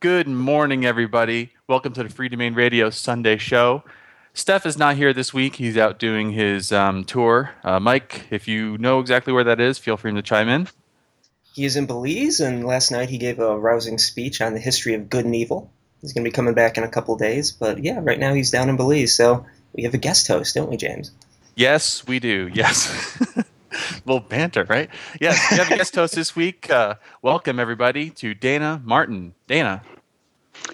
Good morning, everybody. Welcome to the Freedomain Radio Sunday show. Steph is not here this week. He's out doing his um, tour. Uh, Mike, if you know exactly where that is, feel free to chime in. He is in Belize, and last night he gave a rousing speech on the history of good and evil. He's going to be coming back in a couple days, but yeah, right now he's down in Belize, so we have a guest host, don't we, James? Yes, we do. Yes. little banter, right? Yes, we have a guest host this week. Uh, welcome, everybody, to Dayna Martin. Dayna.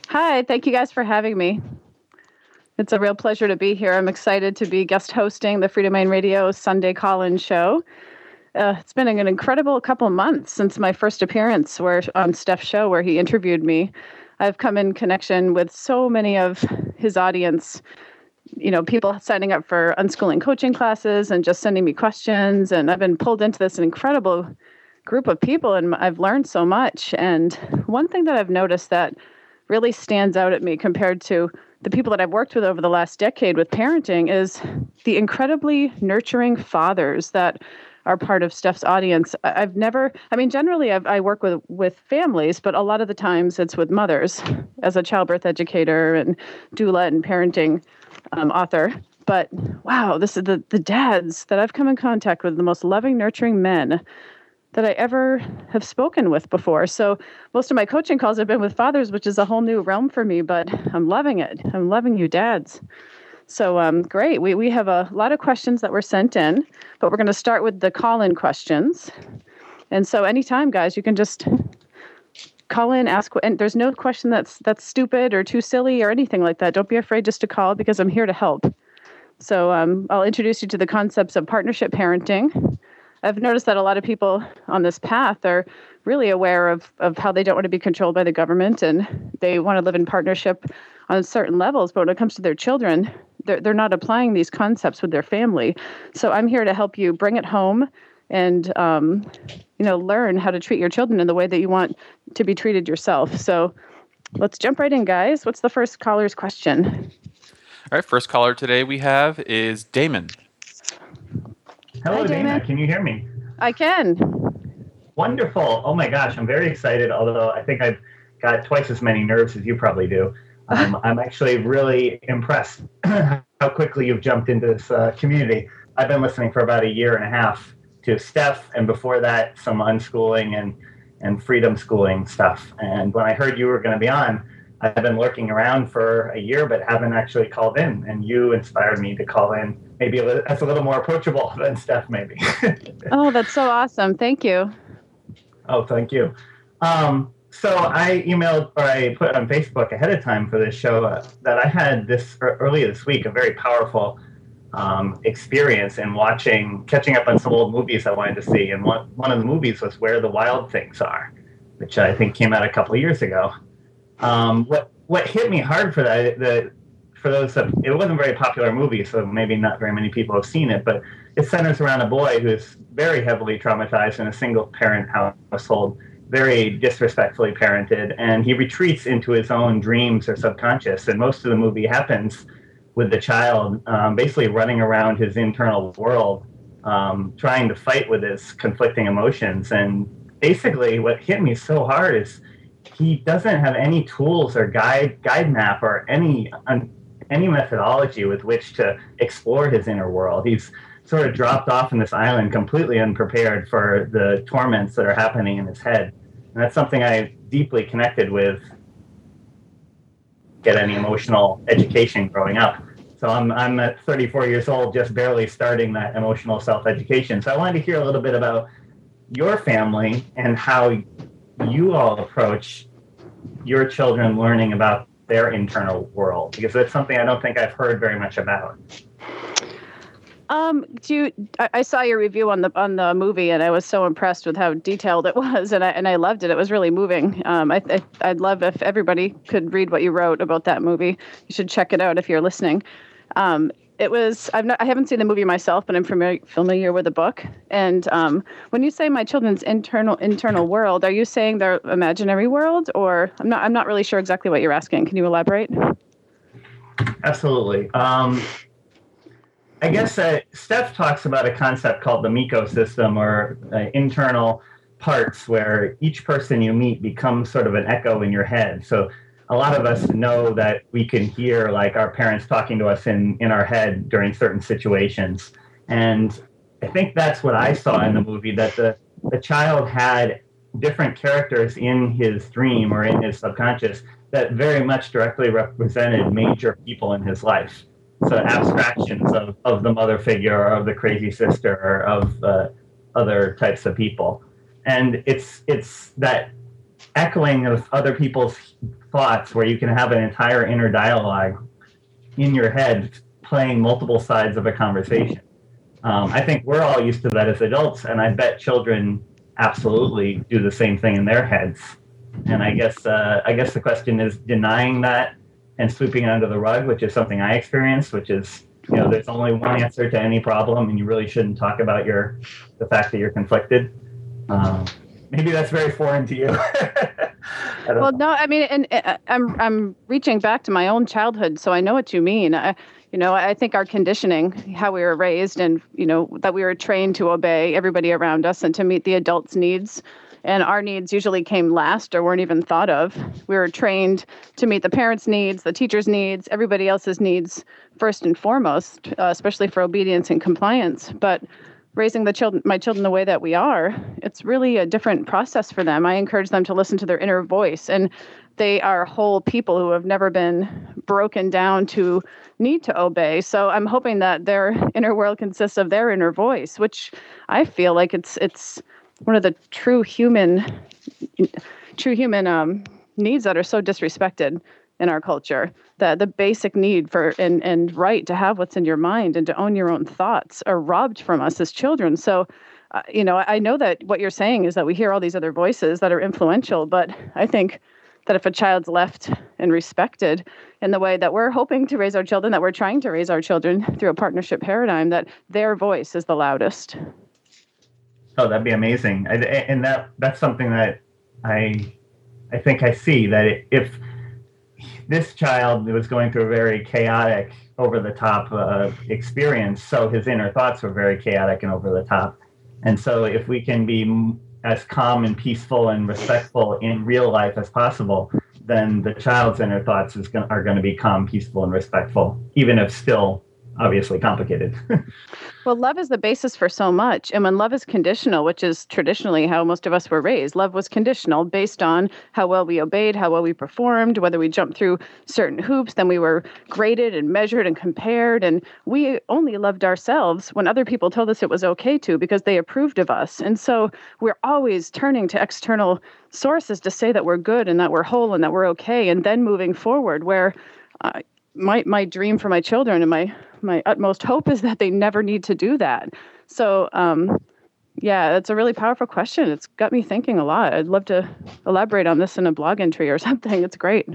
Hi, thank you guys for having me. It's a real pleasure to be here. I'm excited to be guest hosting the Freedomain Radio Sunday call-in show. Uh, it's been an incredible couple months since my first appearance where on Steph's show where he interviewed me. I've come in connection with so many of his audience you know, people signing up for unschooling coaching classes and just sending me questions. And I've been pulled into this incredible group of people and I've learned so much. And one thing that I've noticed that really stands out at me compared to the people that I've worked with over the last decade with parenting is the incredibly nurturing fathers that are part of Steph's audience. I've never, I mean, generally I've, i work with with families, but a lot of the times it's with mothers as a childbirth educator and doula and parenting um, author. But wow, this is the the dads that I've come in contact with, the most loving, nurturing men that I ever have spoken with before. So most of my coaching calls have been with fathers, which is a whole new realm for me. But I'm loving it. I'm loving you, dads. So um, great. We we have a lot of questions that were sent in, but we're going to start with the call-in questions. And so anytime, guys, you can just call in, ask, and there's no question that's that's stupid or too silly or anything like that. Don't be afraid just to call because I'm here to help. So um, I'll introduce you to the concepts of partnership parenting. I've noticed that a lot of people on this path are really aware of, of how they don't want to be controlled by the government and they want to live in partnership on certain levels. But when it comes to their children, they're, they're not applying these concepts with their family. So I'm here to help you bring it home and um, you know learn how to treat your children in the way that you want to be treated yourself. So let's jump right in guys. What's the first caller's question? All right first caller today we have is damon. Hello Hi, damon. Dayna can you hear me? I can. Wonderful. Oh my gosh i'm very excited although i think i've got twice as many nerves as you probably do. Um, i'm actually really impressed how quickly you've jumped into this uh, community. I've been listening for about a year and a half to Steph, and before that, some unschooling and and freedom schooling stuff. And when I heard you were going to be on, I've been lurking around for a year, but haven't actually called in. And you inspired me to call in. Maybe that's a little more approachable than Steph, maybe. oh, that's so awesome! Thank you. Oh, thank you. Um, so I emailed or I put on Facebook ahead of time for this show uh, that I had this earlier this week a very powerful um, experience and watching, catching up on some old movies I wanted to see. And one, one of the movies was Where the Wild Things Are, which I think came out a couple of years ago. Um, what what hit me hard for that, the, for those that it wasn't a very popular movie, so maybe not very many people have seen it, but it centers around a boy who's very heavily traumatized in a single parent household, very disrespectfully parented, and he retreats into his own dreams or subconscious. And most of the movie happens with the child, um, basically running around his internal world, um, trying to fight with his conflicting emotions. And basically, what hit me so hard is he doesn't have any tools or guide guide map or any um, any methodology with which to explore his inner world. He's sort of dropped off in this island completely unprepared for the torments that are happening in his head. And that's something I deeply connected with get any emotional education growing up. So I'm, I'm at 34 years old, just barely starting that emotional self education. So I wanted to hear a little bit about your family and how you all approach your children learning about their internal world, because that's something I don't think I've heard very much about. Um, do you, I, I, saw your review on the on the movie, and I was so impressed with how detailed it was, and I and I loved it. It was really moving. Um, I, I would love if everybody could read what you wrote about that movie. You should check it out if you're listening. Um, it was I've not, I haven't seen the movie myself, but I'm familiar familiar with the book. And um, when you say my children's internal internal world, are you saying their imaginary world, or I'm not I'm not really sure exactly what you're asking. Can you elaborate? Absolutely. Um, I guess uh, Steph talks about a concept called the MECO system or uh, internal parts where each person you meet becomes sort of an echo in your head. So a lot of us know that we can hear like our parents talking to us in in our head during certain situations and i think that's what i saw in the movie that the the child had different characters in his dream or in his subconscious that very much directly represented major people in his life so abstractions of, of the mother figure or of the crazy sister or of uh, other types of people and it's it's that echoing of other people's thoughts where you can have an entire inner dialogue in your head playing multiple sides of a conversation. Um, I think we're all used to that as adults, and I bet children absolutely do the same thing in their heads. And I guess uh, I guess the question is denying that and sweeping it under the rug, which is something I experienced, which is you know there's only one answer to any problem, and you really shouldn't talk about your the fact that you're conflicted. Um, maybe that's very foreign to you. well, no, I mean, and, and, uh, I'm I'm reaching back to my own childhood, so I know what you mean. I, you know, I think our conditioning, how we were raised, and you know that we were trained to obey everybody around us and to meet the adults' needs. And our needs usually came last or weren't even thought of. We were trained to meet the parents' needs, the teachers' needs, everybody else's needs first and foremost, uh, especially for obedience and compliance. But raising the children my children the way that we are it's really a different process for them i encourage them to listen to their inner voice and they are whole people who have never been broken down to need to obey so i'm hoping that their inner world consists of their inner voice which i feel like it's it's one of the true human true human um, needs that are so disrespected in our culture the the basic need for and and right to have what's in your mind and to own your own thoughts are robbed from us as children. So uh, you know I, I know that what you're saying is that we hear all these other voices that are influential but i think that if a child's left and respected in the way that we're hoping to raise our children that we're trying to raise our children through a partnership paradigm that their voice is the loudest oh that'd be amazing and that that's something that i i think i see that if this child was going through a very chaotic, over the top uh, experience. So his inner thoughts were very chaotic and over the top. And so, if we can be as calm and peaceful and respectful in real life as possible, then the child's inner thoughts is going, are going to be calm, peaceful, and respectful, even if still obviously complicated. well, love is the basis for so much. And when love is conditional, which is traditionally how most of us were raised, love was conditional based on how well we obeyed, how well we performed, whether we jumped through certain hoops, then we were graded and measured and compared. And we only loved ourselves when other people told us it was okay to because they approved of us. And so we're always turning to external sources to say that we're good and that we're whole and that we're okay. And then moving forward, where uh, my my dream for my children and my my utmost hope is that they never need to do that. So um, yeah, it's a really powerful question. It's got me thinking a lot. I'd love to elaborate on this in a blog entry or something. It's great.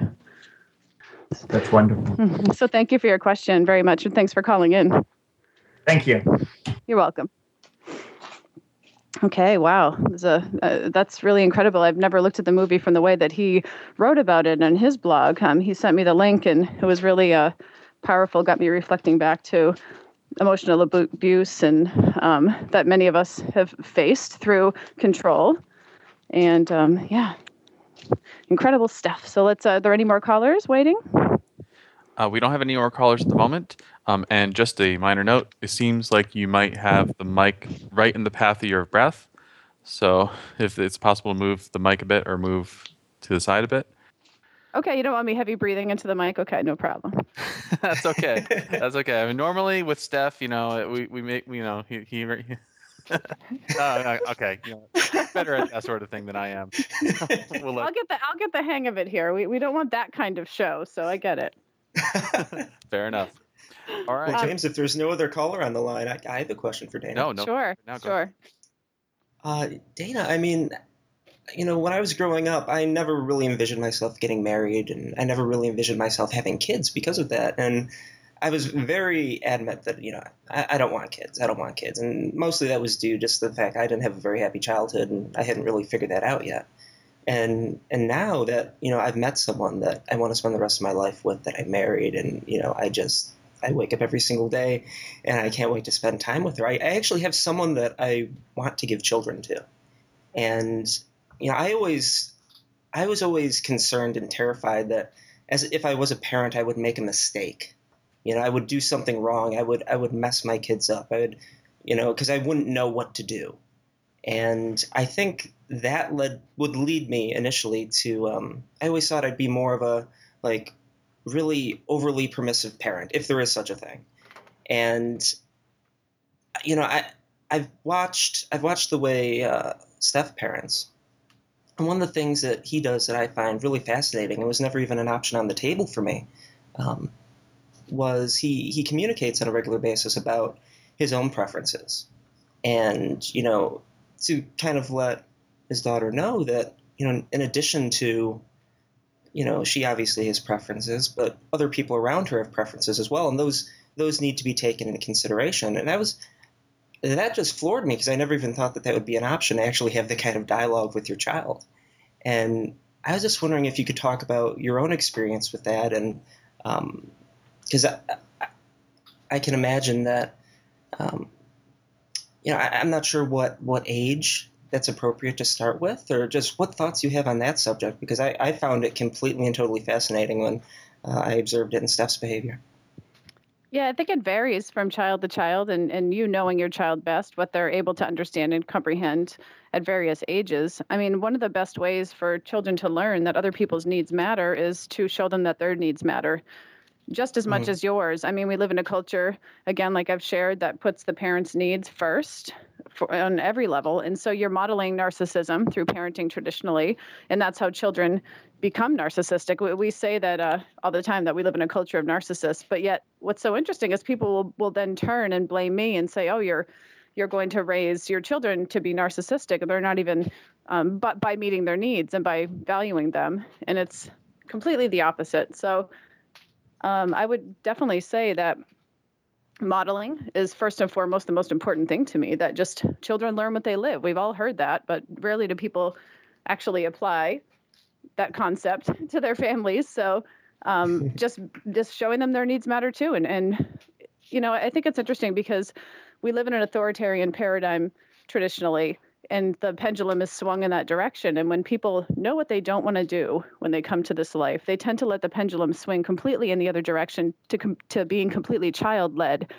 That's wonderful. So thank you for your question very much, and thanks for calling in. Thank you. You're welcome. Okay, wow, a, uh, that's really incredible. I've never looked at the movie from the way that he wrote about it in his blog. Um, he sent me the link, and it was really uh, powerful. Got me reflecting back to emotional abuse and um, that many of us have faced through control. And um, yeah, incredible stuff. So let's. Uh, are there any more callers waiting? Uh, we don't have any more callers at the moment. Um, and just a minor note, it seems like you might have the mic right in the path of your breath. So if it's possible to move the mic a bit or move to the side a bit. Okay, you don't want me heavy breathing into the mic. Okay, no problem. That's okay. That's okay. I mean, normally with Steph, you know, we, we make, you know, he, he, uh, okay, you know, better at that sort of thing than I am. we'll let... I'll get the I'll get the hang of it here. We we don't want that kind of show, so I get it. Fair enough. All right. Well, James, if there's no other caller on the line, I, I have a question for Dayna. No, no. Sure. sure. Uh, Dayna, I mean, you know, when I was growing up, I never really envisioned myself getting married, and I never really envisioned myself having kids because of that. And I was very adamant that you know I, I, don't want kids. I don't want kids, and mostly that was due just to the fact I didn't have a very happy childhood, and I hadn't really figured that out yet. And and now that you know I've met someone that I want to spend the rest of my life with, that I married, and you know I just I wake up every single day, and I can't wait to spend time with her. I, I actually have someone that I want to give children to And you know, I always, I was always concerned and terrified that as if I was a parent, I would make a mistake. You know, I would do something wrong. I would, I would mess my kids up. I would, you know, because I wouldn't know what to do. And I think that led would lead me initially to. Um, I always thought I'd be more of a like really overly permissive parent, if there is such a thing. And you know, I I've watched I've watched the way uh, Steph parents, and one of the things that he does that I find really fascinating, and was never even an option on the table for me, um, was he he communicates on a regular basis about his own preferences, and you know, to kind of let his daughter know that you know, in addition to you know, she obviously has preferences, but other people around her have preferences as well, and those those need to be taken into consideration. And I was that just floored me because I never even thought that that would be an option to actually have the kind of dialogue with your child. And I was just wondering if you could talk about your own experience with that, and because um, I, I, can imagine that, um, you know, I, am not sure what what age that's appropriate to start with, or just what thoughts you have on that subject, because I, I found it completely and totally fascinating when uh, I observed it in Steph's behavior. Yeah, I think it varies from child to child, and, and you knowing your child best, what they're able to understand and comprehend at various ages. I mean, one of the best ways for children to learn that other people's needs matter is to show them that their needs matter just as much mm. as yours. I mean, we live in a culture, again, like I've shared, that puts the parents' needs first for, on every level. And so you're modeling narcissism through parenting traditionally, and that's how children become narcissistic. We, we say that uh, all the time that we live in a culture of narcissists, but yet what's so interesting is people will, will then turn and blame me and say, "Oh, you're you're going to raise your children to be narcissistic." And they're not even, um, but by meeting their needs and by valuing them, and it's completely the opposite. So. Um, I would definitely say that modeling is first and foremost the most important thing to me that just children learn what they live. We've all heard that but rarely do people actually apply that concept to their families. So um, just just showing them their needs matter too. And and you know i think it's interesting because we live in an authoritarian paradigm traditionally and the pendulum is swung in that direction. And when people know what they don't want to do when they come to this life, they tend to let the pendulum swing completely in the other direction to com- to being completely child led.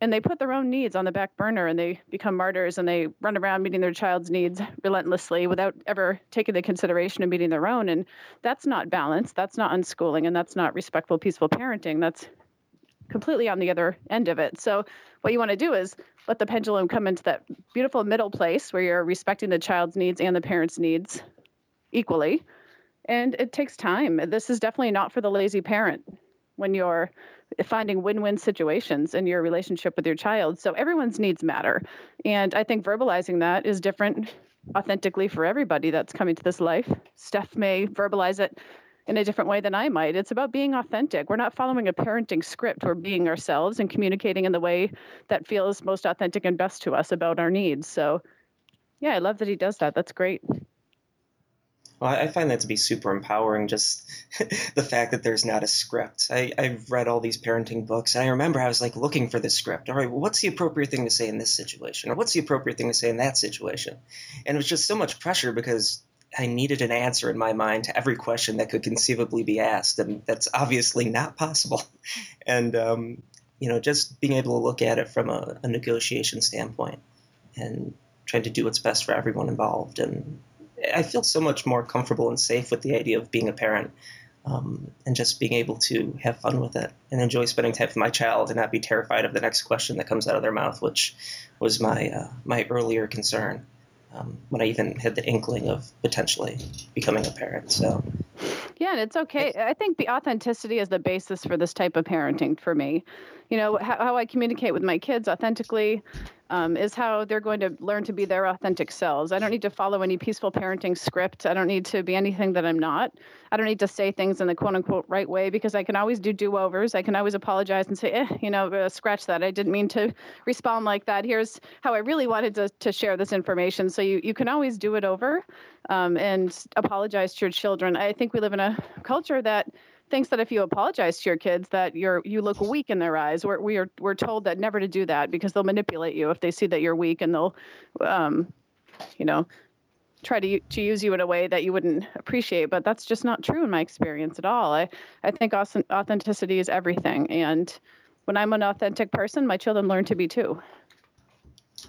And they put their own needs on the back burner and they become martyrs and they run around meeting their child's needs relentlessly without ever taking the consideration of meeting their own. And that's not balance. That's not unschooling. And that's not respectful, peaceful parenting. That's completely on the other end of it. So, what you want to do is let the pendulum come into that beautiful middle place where you're respecting the child's needs and the parent's needs equally. And it takes time. This is definitely not for the lazy parent when you're finding win-win situations in your relationship with your child. So everyone's needs matter. And I think verbalizing that is different authentically for everybody that's coming to this life. Steph may verbalize it in a different way than I might. It's about being authentic. We're not following a parenting script. We're being ourselves and communicating in the way that feels most authentic and best to us about our needs. So, yeah, I love that he does that. That's great. Well, I find that to be super empowering, just the fact that there's not a script. I, I've read all these parenting books, and I remember I was like looking for the script. All right, well, what's the appropriate thing to say in this situation? Or what's the appropriate thing to say in that situation? And it was just so much pressure because I needed an answer in my mind to every question that could conceivably be asked, and that's obviously not possible. And um, you know, just being able to look at it from a, a, negotiation standpoint and trying to do what's best for everyone involved, and I feel so much more comfortable and safe with the idea of being a parent. Um, and just being able to have fun with it and enjoy spending time with my child and not be terrified of the next question that comes out of their mouth, which was my uh, my earlier concern um, when I even had the inkling of potentially becoming a parent. So, yeah, and it's okay. I think the authenticity is the basis for this type of parenting for me. You know, how, how I communicate with my kids authentically um, is how they're going to learn to be their authentic selves. I don't need to follow any peaceful parenting script. I don't need to be anything that I'm not. I don't need to say things in the quote unquote right way because I can always do do overs. I can always apologize and say, eh, you know, uh, scratch that. I didn't mean to respond like that. Here's how I really wanted to, to share this information. So you, you can always do it over um, and apologize to your children. I think we live in a culture that thinks that if you apologize to your kids that you're you look weak in their eyes. We're we are we're told that never to do that because they'll manipulate you if they see that you're weak and they'll, um, you know, try to to use you in a way that you wouldn't appreciate but that's just not true in my experience at all i i think authenticity is everything and when i'm an authentic person my children learn to be too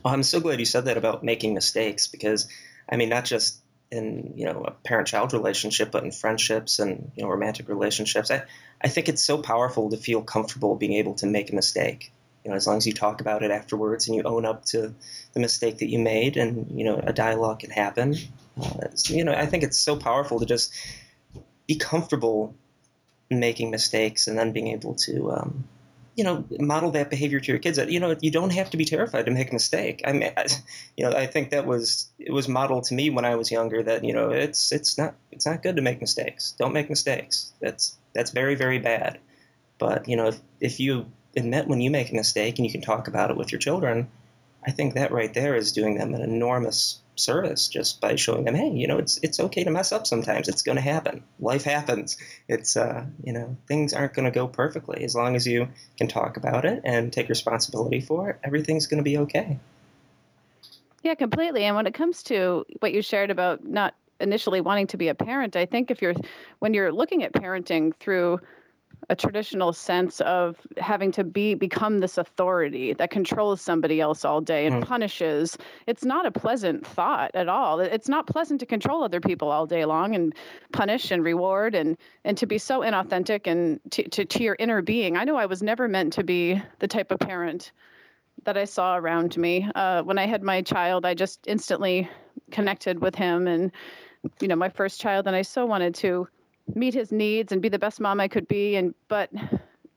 well, i'm so glad you said that about making mistakes because i mean not just in you know a parent-child relationship but in friendships and you know romantic relationships i i think it's so powerful to feel comfortable being able to make a mistake you know, as long as you talk about it afterwards and you own up to the mistake that you made, and you know, a dialogue can happen. Uh, you know, I think it's so powerful to just be comfortable making mistakes and then being able to, um, you know, model that behavior to your kids. That You know, you don't have to be terrified to make a mistake. I mean, I, you know, I think that was it was modeled to me when I was younger that you know it's it's not it's not good to make mistakes. Don't make mistakes. That's that's very very bad. But you know, if if you admit when you make a mistake and you can talk about it with your children, I think that right there is doing them an enormous service just by showing them, hey, you know, it's it's okay to mess up sometimes. It's going to happen. Life happens. It's uh, you know, things aren't going to go perfectly. As long as you can talk about it and take responsibility for it, everything's going to be okay. Yeah, completely. And when it comes to what you shared about not initially wanting to be a parent, I think if you're when you're looking at parenting through a traditional sense of having to be become this authority that controls somebody else all day and mm. punishes it's not a pleasant thought at all. It's not pleasant to control other people all day long and punish and reward and and to be so inauthentic and to, to, to your inner being. I know i was never meant to be the type of parent that i saw around me. Uh, when i had my child i just instantly connected with him and you know my first child and i so wanted to meet his needs and be the best mom I could be and but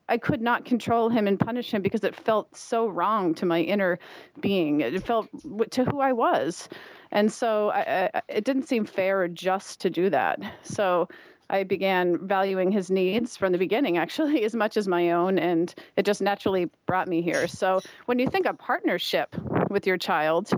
I could not control him and punish him because it felt so wrong to my inner being. It felt to who I was. And so I, I, it didn't seem fair or just to do that. So I began valuing his needs from the beginning, actually, as much as my own. And it just naturally brought me here. So when you think of partnership with your child,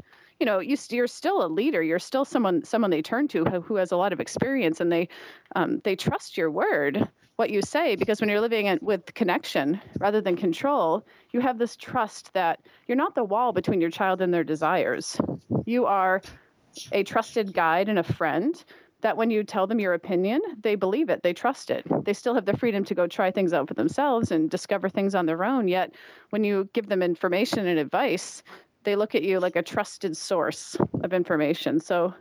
you know you, you're still a leader you're still someone someone they turn to who, who has a lot of experience and they um, they trust your word what you say because when you're living in, with connection rather than control you have this trust that you're not the wall between your child and their desires you are a trusted guide and a friend that when you tell them your opinion, they believe it, they trust it. They still have the freedom to go try things out for themselves and discover things on their own. Yet, when you give them information and advice, they look at you like a trusted source of information. So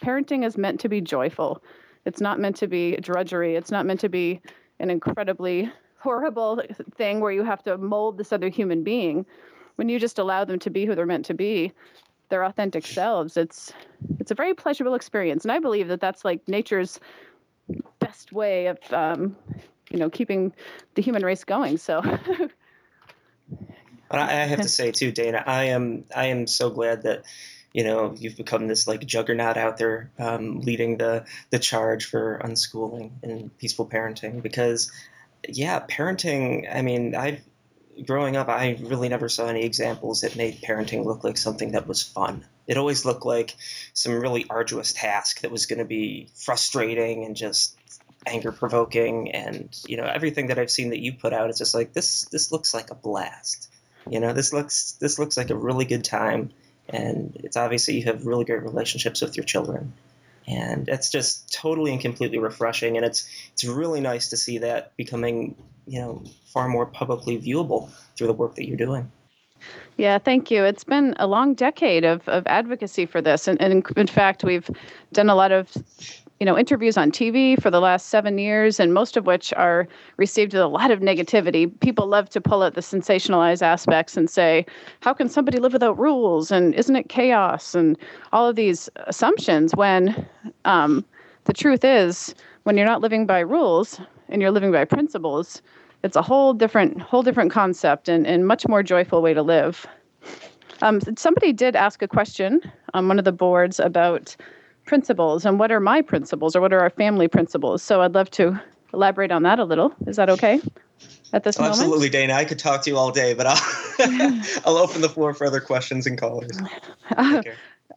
parenting is meant to be joyful. It's not meant to be drudgery. It's not meant to be an incredibly horrible thing where you have to mold this other human being. When you just allow them to be who they're meant to be, their authentic selves, it's it's a very pleasurable experience. And I believe that that's like nature's best way of um, you know keeping the human race going. So I, I have to say too, Dayna, I am I am so glad that you know you've become this like juggernaut out there um, leading the the charge for unschooling and peaceful parenting. Because yeah parenting i mean i've growing up i really never saw any examples that made parenting look like something that was fun. It always looked like some really arduous task that was going to be frustrating and just anger provoking and you know everything that i've seen that you put out it's just like this this looks like a blast you know, this looks this looks like a really good time, and it's obviously you have really great relationships with your children, and it's just totally and completely refreshing, and it's it's really nice to see that becoming you know far more publicly viewable through the work that you're doing. Yeah, thank you. It's been a long decade of, of advocacy for this. And, and in fact, we've done a lot of you know interviews on TV for the last seven years, and most of which are received with a lot of negativity. People love to pull out the sensationalized aspects and say, "How can somebody live without rules?" and "Isn't it chaos?" and all of these assumptions. When um, the truth is, when you're not living by rules and you're living by principles, it's a whole different whole different concept and, and much more joyful way to live. Um, somebody did ask a question on one of the boards about principles and what are my principles or what are our family principles. So I'd love to elaborate on that a little. Is that okay? At this oh, moment? Absolutely, Dayna. I could talk to you all day, but I'll I'll open the floor for other questions and callers. Uh,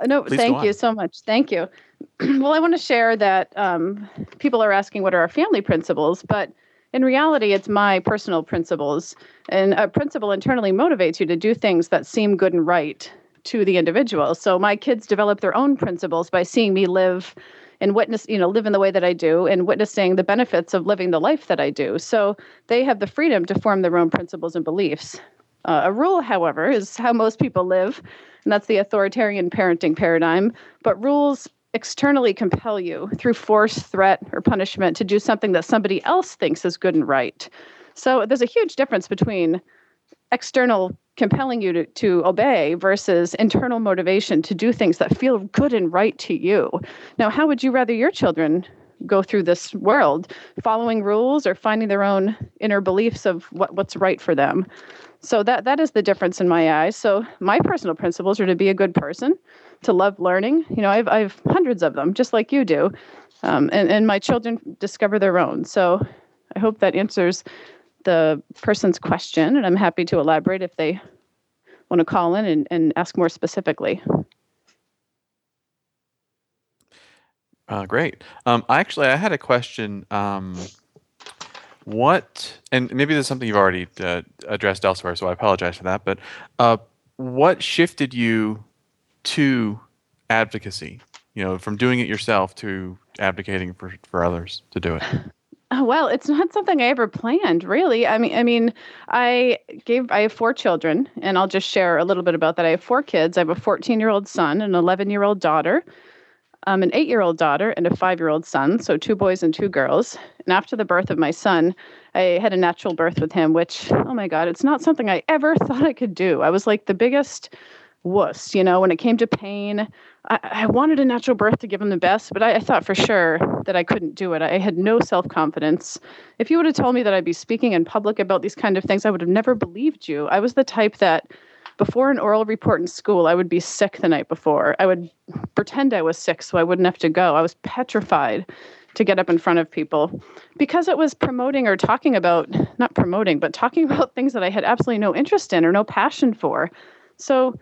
no, Please thank you so much. Thank you. well, I want to share that um, people are asking what are our family principles, but in reality, it's my personal principles. And a principle internally motivates you to do things that seem good and right to the individual. So my kids develop their own principles by seeing me live and witness, you know, live in the way that I do and witnessing the benefits of living the life that I do. So they have the freedom to form their own principles and beliefs. Uh, a rule, however, is how most people live, and that's the authoritarian parenting paradigm. But rules externally compel you through force, threat, or punishment to do something that somebody else thinks is good and right. So there's a huge difference between external compelling you to, to obey versus internal motivation to do things that feel good and right to you. Now, how would you rather your children go through this world following rules or finding their own inner beliefs of what, what's right for them? So that that is the difference in my eyes. So my personal principles are to be a good person, to love learning. You know, I've I've hundreds of them, just like you do, um, and and my children discover their own. So I hope that answers the person's question, and I'm happy to elaborate if they want to call in and, and ask more specifically. Uh, great. Um, actually, I had a question. Um, what, and maybe this is something you've already uh, addressed elsewhere, so I apologize for that. But uh, what shifted you to advocacy? You know, from doing it yourself to advocating for, for others to do it. Oh, well, it's not something I ever planned, really. I mean, I mean, I gave I have four children, and I'll just share a little bit about that. I have four kids. I have a 14-year-old son, an 11-year-old daughter, um, an eight-year-old daughter, and a five-year-old son. So two boys and two girls. And after the birth of my son, I had a natural birth with him, which, oh my God, it's not something I ever thought I could do. I was like the biggest wuss, you know, when it came to pain. I, I wanted a natural birth to give him the best, but I, I thought for sure that I couldn't do it. I had no self confidence. If you would have told me that I'd be speaking in public about these kind of things, I would have never believed you. I was the type that before an oral report in school, I would be sick the night before. I would pretend I was sick so I wouldn't have to go. I was petrified to get up in front of people because it was promoting or talking about, not promoting, but talking about things that I had absolutely no interest in or no passion for. So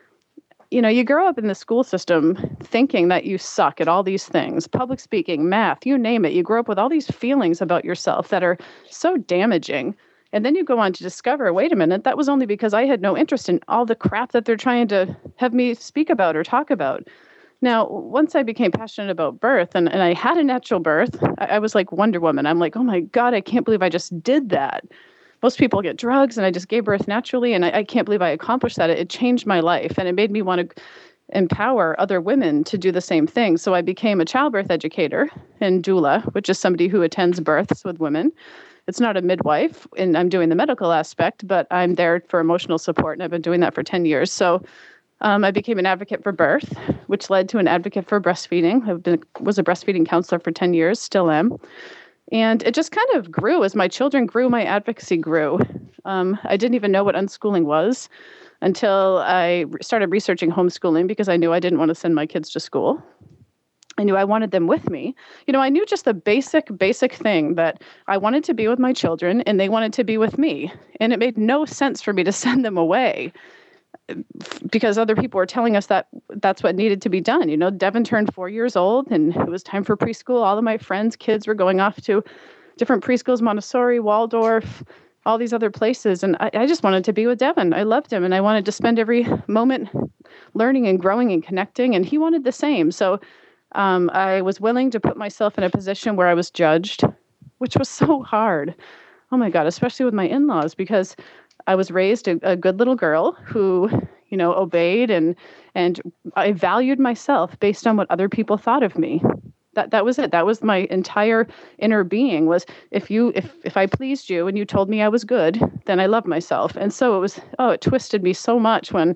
you know, you grow up in the school system thinking that you suck at all these things public speaking, math, you name it. You grow up with all these feelings about yourself that are so damaging. And then you go on to discover wait a minute, that was only because I had no interest in all the crap that they're trying to have me speak about or talk about. Now, once I became passionate about birth and, and I had a natural birth, I, I was like Wonder Woman. I'm like, oh my God, I can't believe I just did that most people get drugs and I just gave birth naturally. And I, I can't believe I accomplished that. It, it, changed my life and it made me want to empower other women to do the same thing. So I became a childbirth educator and doula, which is somebody who attends births with women. It's not a midwife, and I'm doing the medical aspect, but I'm there for emotional support, and I've been doing that for 10 years. So um, I became an advocate for birth, which led to an advocate for breastfeeding. I been was a breastfeeding counselor for 10 years, still am. And it just kind of grew as my children grew, my advocacy grew. Um, I didn't even know what unschooling was until I started researching homeschooling because I knew I didn't want to send my kids to school. I knew I wanted them with me. You know, I knew just the basic, basic thing that I wanted to be with my children and they wanted to be with me. And it made no sense for me to send them away because other people were telling us that that's what needed to be done. You know, Devin turned four years old and it was time for preschool. All of my friends' kids were going off to different preschools, Montessori, Waldorf, all these other places. And I, I just wanted to be with Devin. I loved him and I wanted to spend every moment learning and growing and connecting. And he wanted the same. So um, I was willing to put myself in a position where I was judged, which was so hard. Oh my God, especially with my in laws, because I was raised a, a good little girl who, you know, obeyed and and I valued myself based on what other people thought of me. That that was it. That was my entire inner being was if you if if I pleased you and you told me I was good, then I loved myself. And so it was oh, it twisted me so much when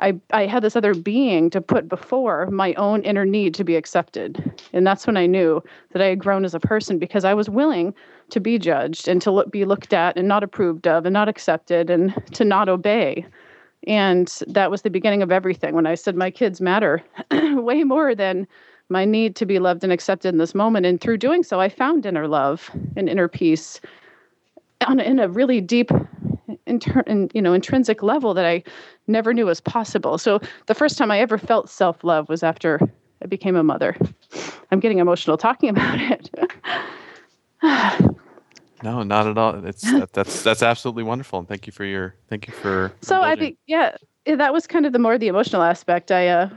I, I had this other being to put before my own inner need to be accepted. And that's when I knew that I had grown as a person because I was willing to be judged and to look, be looked at and not approved of and not accepted and to not obey. And that was the beginning of everything when I said my kids matter way more than my need to be loved and accepted in this moment. And through doing so, I found inner love and inner peace on in a really deep inter, in, you know intrinsic level that I never knew was possible. So the first time I ever felt self love was after I became a mother. I'm getting emotional talking about it. no, not at all. It's that, that's that's absolutely wonderful, and thank you for your thank you for. So I be yeah. that was kind of the more the emotional aspect. I uh,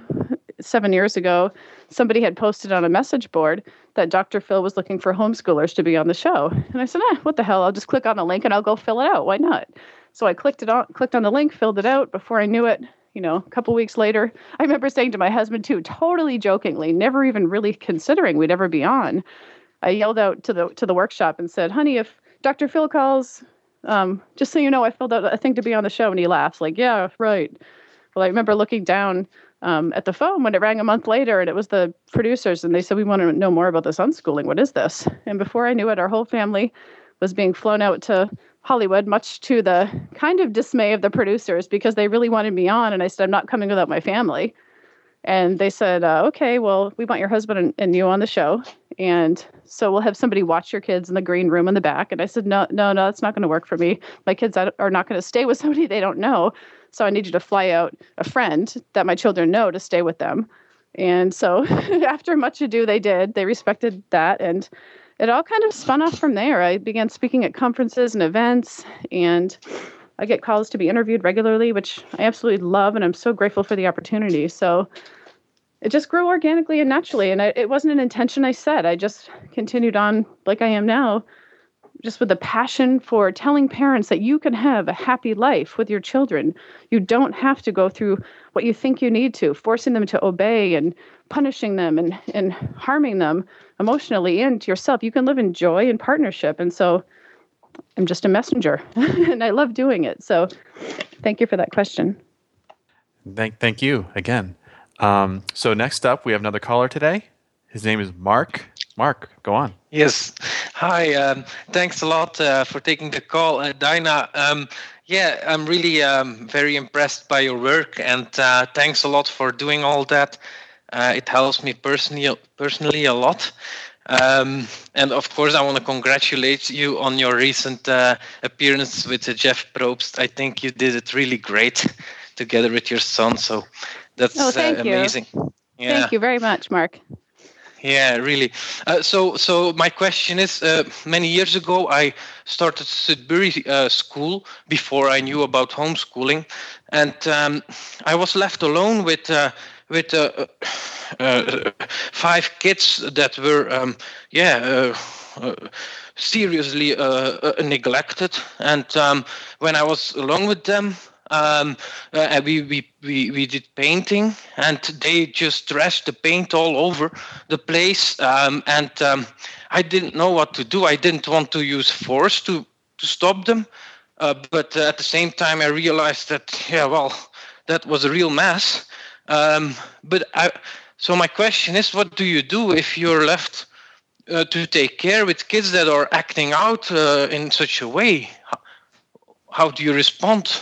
seven years ago, somebody had posted on a message board that Dr. Phil was looking for homeschoolers to be on the show, and I said, "Ah, what the hell? I'll just click on the link and I'll go fill it out. Why not?" So I clicked it on, clicked on the link, filled it out. Before I knew it, you know, a couple weeks later, I remember saying to my husband too, totally jokingly, never even really considering we'd ever be on. I yelled out to the to the workshop and said, "Honey, if Dr. Phil calls, um, just so you know, I filled out a thing to be on the show." And he laughs, like, "Yeah, right." Well, I remember looking down um, at the phone when it rang a month later, and it was the producers, and they said, "We want to know more about this unschooling. What is this?" And before I knew it, our whole family was being flown out to Hollywood, much to the kind of dismay of the producers because they really wanted me on, and I said, "I'm not coming without my family." And they said, uh, "Okay, well, we want your husband and, and you on the show." and so we'll have somebody watch your kids in the green room in the back. And i said no no no that's not going to work for me. My kids are not going to stay with somebody they don't know. So i need you to fly out a friend that my children know to stay with them. And so after much ado they did. They respected that. And it all kind of spun off from there. I began speaking at conferences and events. And i get calls to be interviewed regularly which i absolutely love. And i'm so grateful for the opportunity. So it just grew organically and naturally and I, it wasn't an intention i set. I just continued on like i am now just with a passion for telling parents that you can have a happy life with your children. You don't have to go through what you think you need to forcing them to obey and punishing them and, and harming them emotionally and yourself. You can live in joy and partnership and so i'm just a messenger and i love doing it. So thank you for that question. Thank, thank you again um, so next up, we have another caller today. His name is Mark. Mark, go on. Yes. Hi. Um, thanks a lot uh, for taking the call, uh, Dayna. Um, yeah, I'm really um, very impressed by your work, and uh, thanks a lot for doing all that. Uh, it helps me personally, personally a lot. Um, and of course, I want to congratulate you on your recent uh, appearance with Jeff Probst. I think you did it really great together with your son. So that's oh, uh, amazing. Yeah. Thank you very much, Mark. Yeah, really. Uh, so, so my question is: uh, Many years ago, I started Sudbury uh, School before I knew about homeschooling, and um, I was left alone with uh, with uh, uh, five kids that were, um, yeah. seriously neglected and um, when i was alone with them um, uh, we, we, we, we did painting and they just trashed the paint all over the place. Um, and um, i didn't know what to do. I didn't want to use force to, to stop them. Uh, but uh, at the same time i realized that yeah well that was a real mess. Um, but I, so my question is what do you do if you're left uh, to take care with kids that are acting out uh, in such a way? How, how do you respond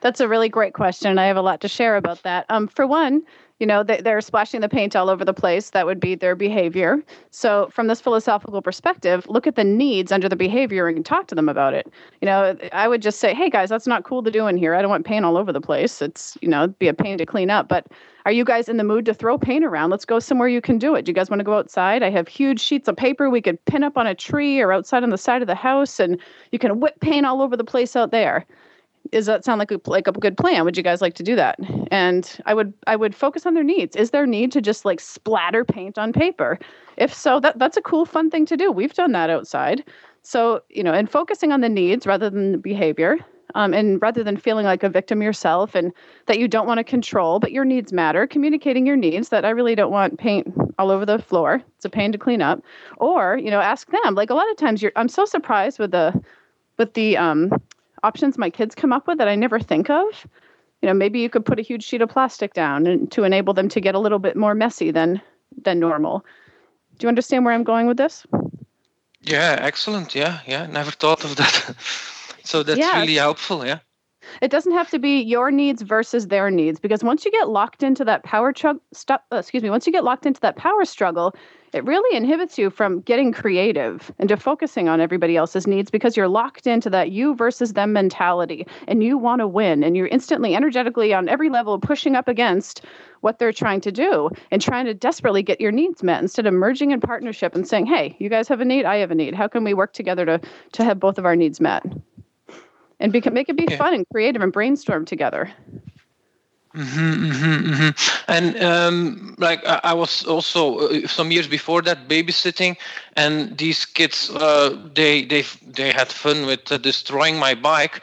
that's a really great question. I have a lot to share about that. Um, for one, you know, they, they're splashing the paint all over the place. That would be their behavior. So, from this philosophical perspective, look at the needs under the behavior and talk to them about it. You know, I would just say, hey guys, that's not cool to do in here. I don't want paint all over the place. It's, you know, be a pain to clean up. But are you guys in the mood to throw paint around? Let's go somewhere you can do it. Do you guys want to go outside? I have huge sheets of paper we could pin up on a tree or outside on the side of the house, and you can whip paint all over the place out there does that sound like a, like a good plan? Would you guys like to do that? And i would i would focus on their needs. Is there need to just like splatter paint on paper? If so that that's a cool fun thing to do. We've done that outside. So you know and focusing on the needs rather than the behavior um, and rather than feeling like a victim yourself and that you don't want to control but your needs matter communicating your needs that i really don't want paint all over the floor. It's a pain to clean up. Or you know ask them. Like a lot of times you're i'm so surprised with the with the um, options my kids come up with that I never think of. You know, maybe you could put a huge sheet of plastic down and to enable them to get a little bit more messy than than normal. Do you understand where I'm going with this? Yeah, excellent. Yeah, yeah. Never thought of that. so that's yeah. really helpful. Yeah. It doesn't have to be your needs versus their needs because once you get locked into that power struggle, uh, excuse me, once you get locked into that power struggle, it really inhibits you from getting creative and to focusing on everybody else's needs because you're locked into that you versus them mentality and you want to win and you're instantly energetically on every level pushing up against what they're trying to do and trying to desperately get your needs met instead of merging in partnership and saying hey you guys have a need i have a need. How can we work together to to have both of our needs met and make it be yeah. fun and creative and brainstorm together Mm-hmm, mm-hmm, mm-hmm. And um, like I, I, was also uh, some years before that babysitting, and these kids uh, they they they had fun with uh, destroying my bike.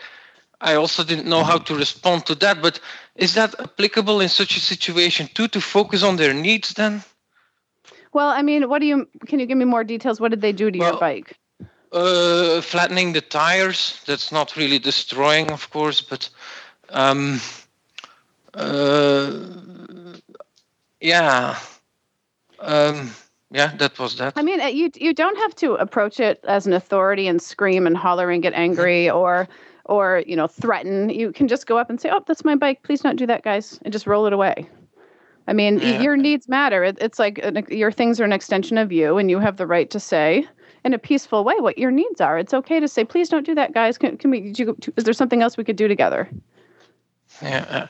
I also didn't know how to respond to that. But is that applicable in such a situation too? To focus on their needs then? Well, I mean, what do you? Can you give me more details? What did they do to well, your bike? Uh, flattening the tires. That's not really destroying, of course, but. Um, uh, yeah. Um, yeah, that was that. I mean, uh, you you don't have to approach it as an authority and scream and holler and get angry or or you know threaten. You can just go up and say, "Oh, that's my bike. Please don't do that, guys," and just roll it away. I mean, yeah. your needs matter. It, it's like an, your things are an extension of you, and you have the right to say in a peaceful way what your needs are. It's okay to say, "Please don't do that, guys. Can, can we? You, is there something else we could do together?" Yeah. Uh,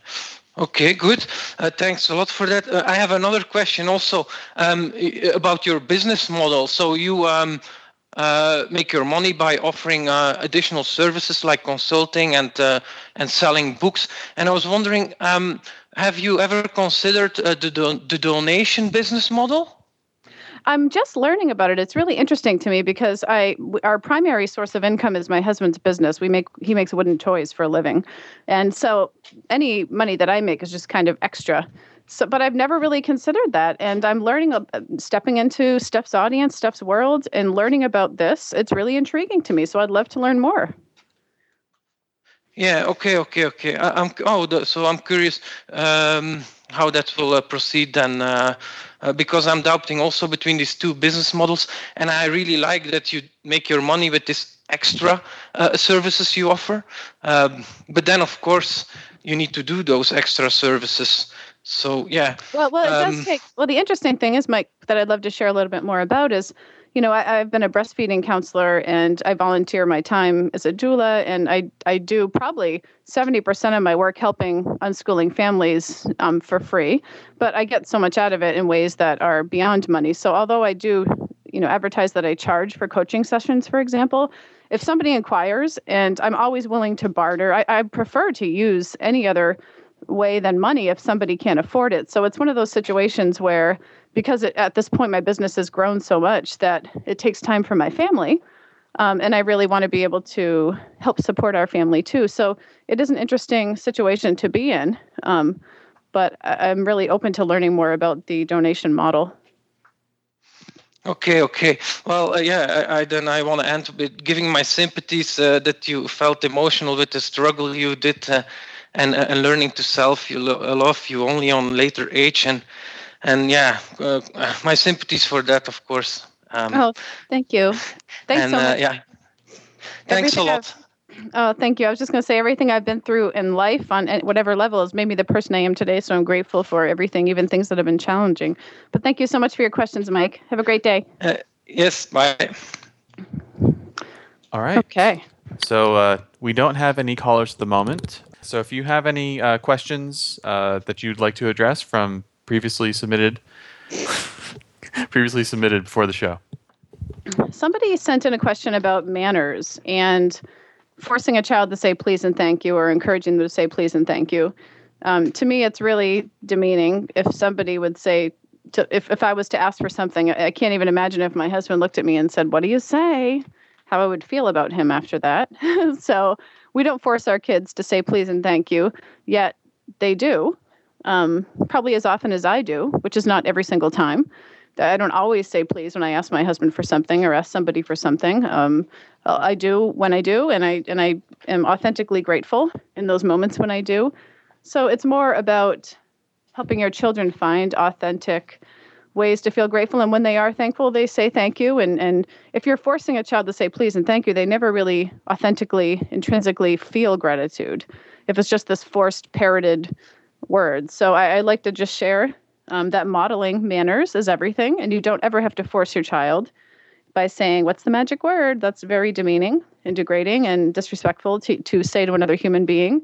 Okay, good. Uh, thanks a lot for that. Uh, I have another question also um, about your business model. So you um, uh, make your money by offering uh, additional services like consulting and uh, and selling books. And I was wondering, um, have you ever considered uh, the do- the donation business model? I'm just learning about it. It's really interesting to me because I our primary source of income is my husband's business. We make he makes wooden toys for a living, and so any money that I make is just kind of extra. So, but I've never really considered that, and I'm learning, uh, stepping into Steph's audience, Steph's world, and learning about this. It's really intriguing to me. So I'd love to learn more. Yeah. Okay. Okay. Okay. I, am oh, so I'm curious. Um, how that will uh, proceed then uh, uh, because i'm doubting also between these two business models. And i really like that you make your money with this extra uh, services you offer. Um, but then of course you need to do those extra services. So yeah. Well well it um, does take well the interesting thing is mike that i'd love to share a little bit more about is you know, I, have been a breastfeeding counselor and I volunteer my time as a doula, and I, I do probably 70% of my work helping unschooling families um, for free. But I get so much out of it in ways that are beyond money. So, although I do, you know, advertise that I charge for coaching sessions, for example, if somebody inquires, and I'm always willing to barter, I, I prefer to use any other way than money if somebody can't afford it. So, it's one of those situations where because it, at this point my business has grown so much that it takes time for my family um, and i really want to be able to help support our family too. So it is an interesting situation to be in um, but i'm really open to learning more about the donation model. Okay, okay. Well, uh, yeah, I, I, then I want to end with giving my sympathies uh, that you felt emotional with the struggle you did, uh, and uh, and learning to self you lo- love you only on later age, and and yeah, uh, my sympathies for that, of course. Um, oh, thank you. Thanks and, so uh, much. yeah, thanks everything a lot. I've, oh, thank you. I was just going to say everything I've been through in life on whatever level has made me the person I am today. So I'm grateful for everything, even things that have been challenging. But thank you so much for your questions, Mike. Have a great day. Uh, yes, bye. All right. Okay. So uh, we don't have any callers at the moment. So if you have any uh, questions uh, that you'd like to address from previously submitted previously submitted before the show. Somebody sent in a question about manners and forcing a child to say please and thank you or encouraging them to say please and thank you. Um, to me, it's really demeaning if somebody would say, to, if, if I was to ask for something, I, I can't even imagine if my husband looked at me and said, What do you say? How I would feel about him after that. so we don't force our kids to say please and thank you, yet they do um, probably as often as I do, which is not every single time. I don't always say please when I ask my husband for something or ask somebody for something. Um, I do when I do, and I and I am authentically grateful in those moments when I do. So it's more about helping your children find authentic ways to feel grateful, and when they are thankful, they say thank you. And and if you're forcing a child to say please and thank you, they never really authentically, intrinsically feel gratitude. If it's just this forced, parroted words. So I, I like to just share um, that modeling manners is everything, and you don't ever have to force your child by saying, What's the magic word? That's very demeaning and degrading and disrespectful to, to say to another human being.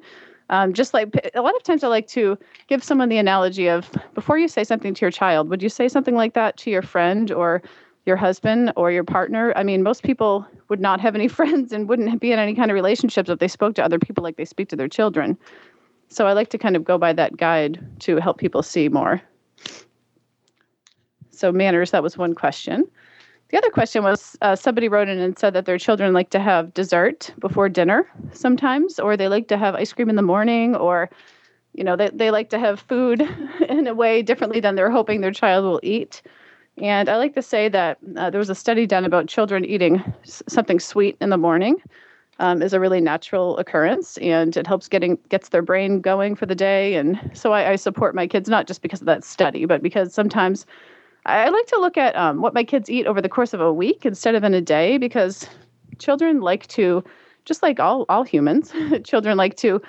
Um, just like a lot of times, I like to give someone the analogy of before you say something to your child, would you say something like that to your friend or your husband or your partner? I mean, most people would not have any friends and wouldn't be in any kind of relationships if they spoke to other people like they speak to their children. So I like to kind of go by that guide to help people see more. So, manners, that was one question. The other question was uh, somebody wrote in and said that their children like to have dessert before dinner sometimes, or they like to have ice cream in the morning, or you know, they, they like to have food in a way differently than they're hoping their child will eat. And I like to say that uh, there was a study done about children eating s- something sweet in the morning um, is a really natural occurrence, and it helps getting gets their brain going for the day. And so I, I support my kids not just because of that study, but because sometimes I like to look at um, what my kids eat over the course of a week instead of in a day, because children like to, just like all all humans, children like to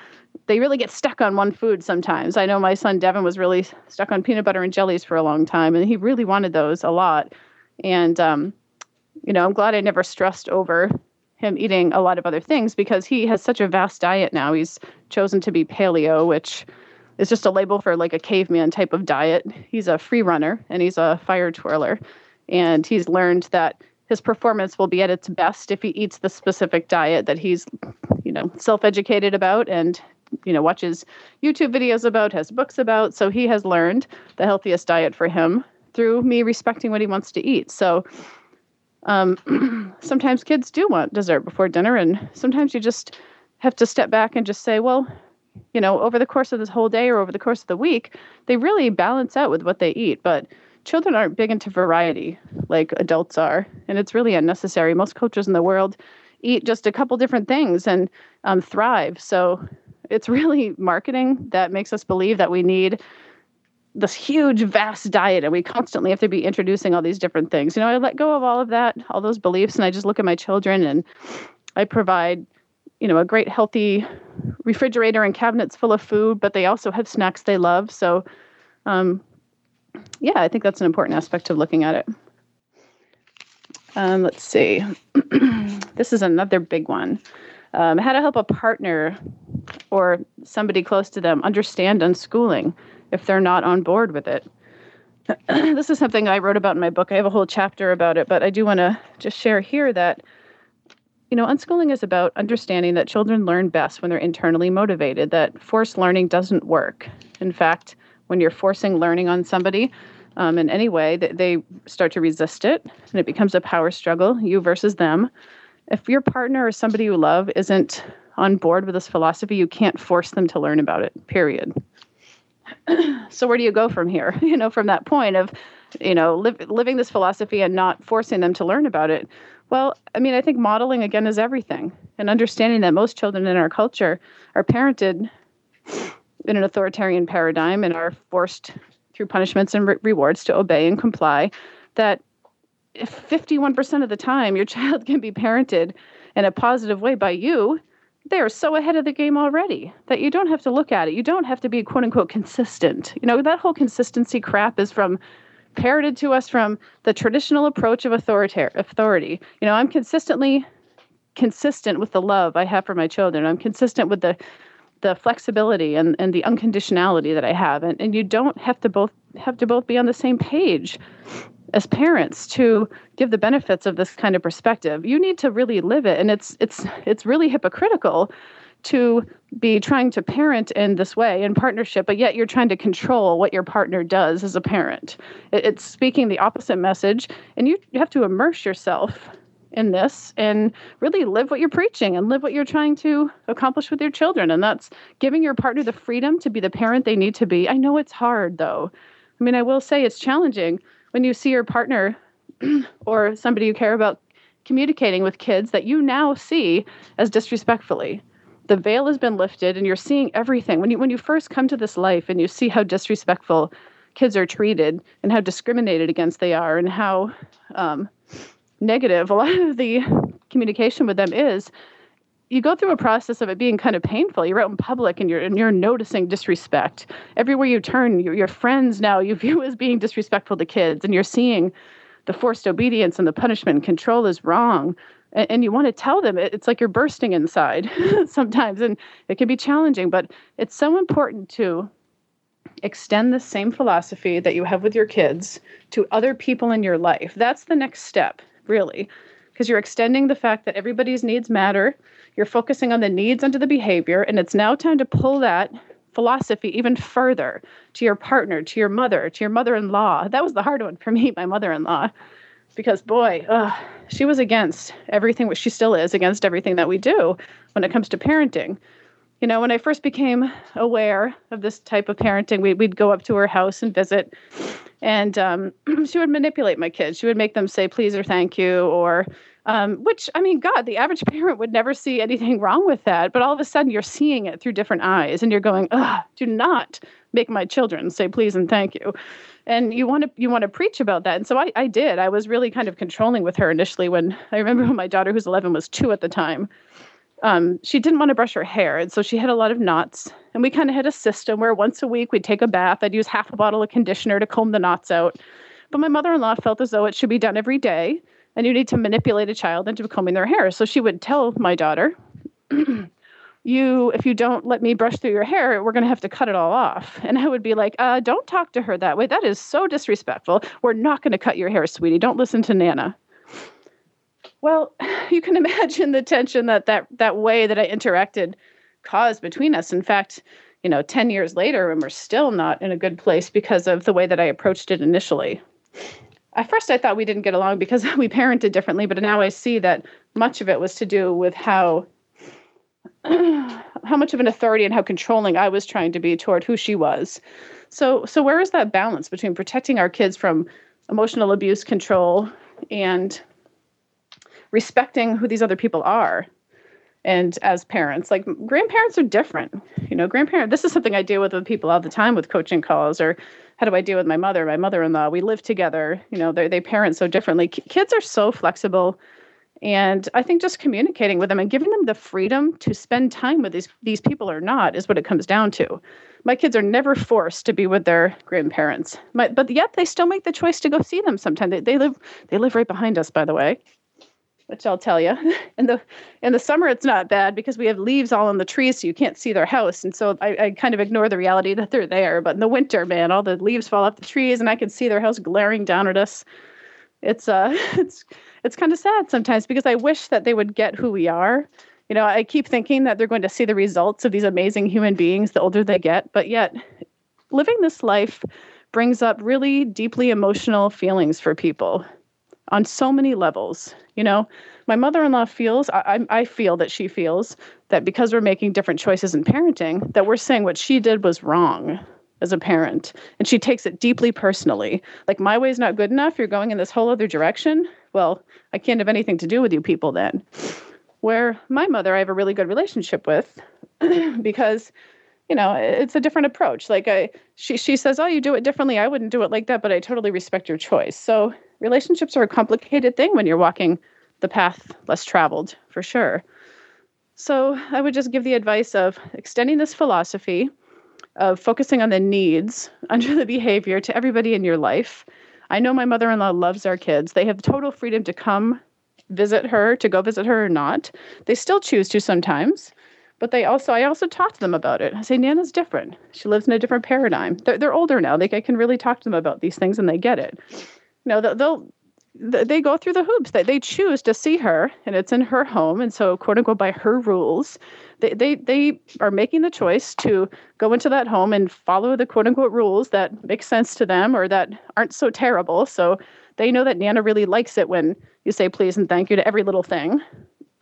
they really get stuck on one food sometimes. I know my son Devin was really stuck on peanut butter and jellies for a long time, and he really wanted those a lot. And um, you know, I'm glad I never stressed over him eating a lot of other things because he has such a vast diet now. He's chosen to be paleo, which is just a label for like a caveman type of diet. He's a free runner and he's a fire twirler, and he's learned that his performance will be at its best if he eats the specific diet that he's you know self-educated about and you know watches youtube videos about has books about so he has learned the healthiest diet for him through me respecting what he wants to eat so um, sometimes kids do want dessert before dinner and sometimes you just have to step back and just say well you know over the course of this whole day or over the course of the week they really balance out with what they eat. But children aren't big into variety like adults are and it's really unnecessary. Most cultures in the world eat just a couple different things and um, thrive. So it's really marketing that makes us believe that we need this huge, vast diet and we constantly have to be introducing all these different things. You know, I let go of all of that, all those beliefs, and I just look at my children and I provide, you know, a great, healthy refrigerator and cabinets full of food, but they also have snacks they love. So, um, yeah, I think that's an important aspect of looking at it. Um, let's see. this is another big one. Um, how to help a partner or somebody close to them understand unschooling if they're not on board with it. this is something I wrote about in my book. I have a whole chapter about it, but I do want to just share here that you know, unschooling is about understanding that children learn best when they're internally motivated, that forced learning doesn't work. In fact, when you're forcing learning on somebody um, in any way, that they start to resist it and it becomes a power struggle, you versus them. If your partner or somebody you love isn't on board with this philosophy, you can't force them to learn about it, period. so where do you go from here? You know, from that point of, you know, living this philosophy and not forcing them to learn about it. Well, I mean, I think modeling again is everything, and understanding that most children in our culture are parented in an authoritarian paradigm and are forced through punishments and re- rewards to obey and comply. That if 51% of the time your child can be parented in a positive way by you, they are so ahead of the game already that you don't have to look at it. You don't have to be quote unquote consistent. You know, that whole consistency crap is from parroted to us from the traditional approach of authority. You know, I'm consistently consistent with the love I have for my children. I'm consistent with the the flexibility and, and the unconditionality that I have. And, and you don't have to both have to both be on the same page as parents to give the benefits of this kind of perspective. You need to really live it. And it's it's it's really hypocritical to be trying to parent in this way in partnership, but yet you're trying to control what your partner does as a parent. It's speaking the opposite message, and you, you have to immerse yourself in this and really live what you're preaching and live what you're trying to accomplish with your children. And that's giving your partner the freedom to be the parent they need to be. I know it's hard, though. I mean, I will say it's challenging when you see your partner or somebody you care about communicating with kids that you now see as disrespectfully. The veil has been lifted and you're seeing everything. When you when you first come to this life and you see how disrespectful kids are treated and how discriminated against they are and how um, negative a lot of the communication with them is you go through a process of it being kind of painful. You're out in public and you're and you're noticing disrespect. Everywhere you turn your, your friends now you view as being disrespectful to kids and you're seeing the forced obedience and the punishment and control is wrong. And, and you want to tell them it, it's like you're bursting inside sometimes and it can be challenging but it's so important to extend the same philosophy that you have with your kids to other people in your life. That's the next step really because you're extending the fact that everybody's needs matter you're focusing on the needs under the behavior and it's now time to pull that philosophy even further to your partner, to your mother, to your mother in law. That was the hard one for me, my mother in law, because boy, uh, she was against everything, which she still is against everything that we do when it comes to parenting. You know, when I first became aware of this type of parenting, we, would go up to her house and visit, and um, she would manipulate my kids. She would make them say please or thank you, or um, which I mean, God, the average parent would never see anything wrong with that. But all of a sudden, you're seeing it through different eyes, and you're going, Ugh, do not make my children say please and thank you. And you want to you want to preach about that. And so I, I did. I was really kind of controlling with her initially. When I remember when my daughter, who's 11, was two at the time. Um, she didn't want to brush her hair, and so she had a lot of knots. And we kind of had a system where once a week we'd take a bath. I'd use half a bottle of conditioner to comb the knots out. But my mother-in-law felt as though it should be done every day and you need to manipulate a child into combing their hair. So she would tell my daughter, you if you don't let me brush through your hair we're going to have to cut it all off and i would be like uh, don't talk to her that way that is so disrespectful we're not going to cut your hair sweetie don't listen to nana well you can imagine the tension that that that way that i interacted caused between us in fact you know 10 years later and we're still not in a good place because of the way that i approached it initially at first I thought we didn't get along because we parented differently, but now I see that much of it was to do with how how much of an authority and how controlling I was trying to be toward who she was. So so where is that balance between protecting our kids from emotional abuse control and respecting who these other people are? And as parents, like grandparents are different. You know, grandparent this is something I deal with with people all the time with coaching calls or how do I deal with my mother, my mother-in-law? We live together. You know, they parent so differently. kids are so flexible, and I think just communicating with them and giving them the freedom to spend time with these these people or not is what it comes down to. My kids are never forced to be with their grandparents, my, but yet they still make the choice to go see them. Sometimes they, they live they live right behind us, by the way which I'll tell you. In the in the summer, it's not bad because we have leaves all on the trees, so you can't see their house, and so I, I kind of ignore the reality that they're there. But in the winter, man, all the leaves fall off the trees, and I can see their house glaring down at us. It's uh, it's it's kind of sad sometimes because I wish that they would get who we are. You know, I keep thinking that they're going to see the results of these amazing human beings the older they get, but yet living this life brings up really deeply emotional feelings for people on so many levels. You know, my mother-in-law feels I, I feel that she feels that because we're making different choices in parenting, that we're saying what she did was wrong as a parent, and she takes it deeply personally. Like my is not good enough. You're going in this whole other direction. Well, I can't have anything to do with you people then. Where my mother, I have a really good relationship with, because you know it's a different approach like i she she says oh you do it differently i wouldn't do it like that but i totally respect your choice so relationships are a complicated thing when you're walking the path less traveled for sure so i would just give the advice of extending this philosophy of focusing on the needs under the behavior to everybody in your life i know my mother-in-law loves our kids they have total freedom to come visit her to go visit her or not they still choose to sometimes but they also I also talk to them about it. I say Nana's different. She lives in a different paradigm. They're, they're older now. They I can really talk to them about these things and they get it. Know, they'll, they go through the hoops. They they choose to see her, and it's in her home, and so quote unquote by her rules, they they they are making the choice to go into that home and follow the quote unquote rules that make sense to them or that aren't so terrible. So they know that Nana really likes it when you say please and thank you to every little thing.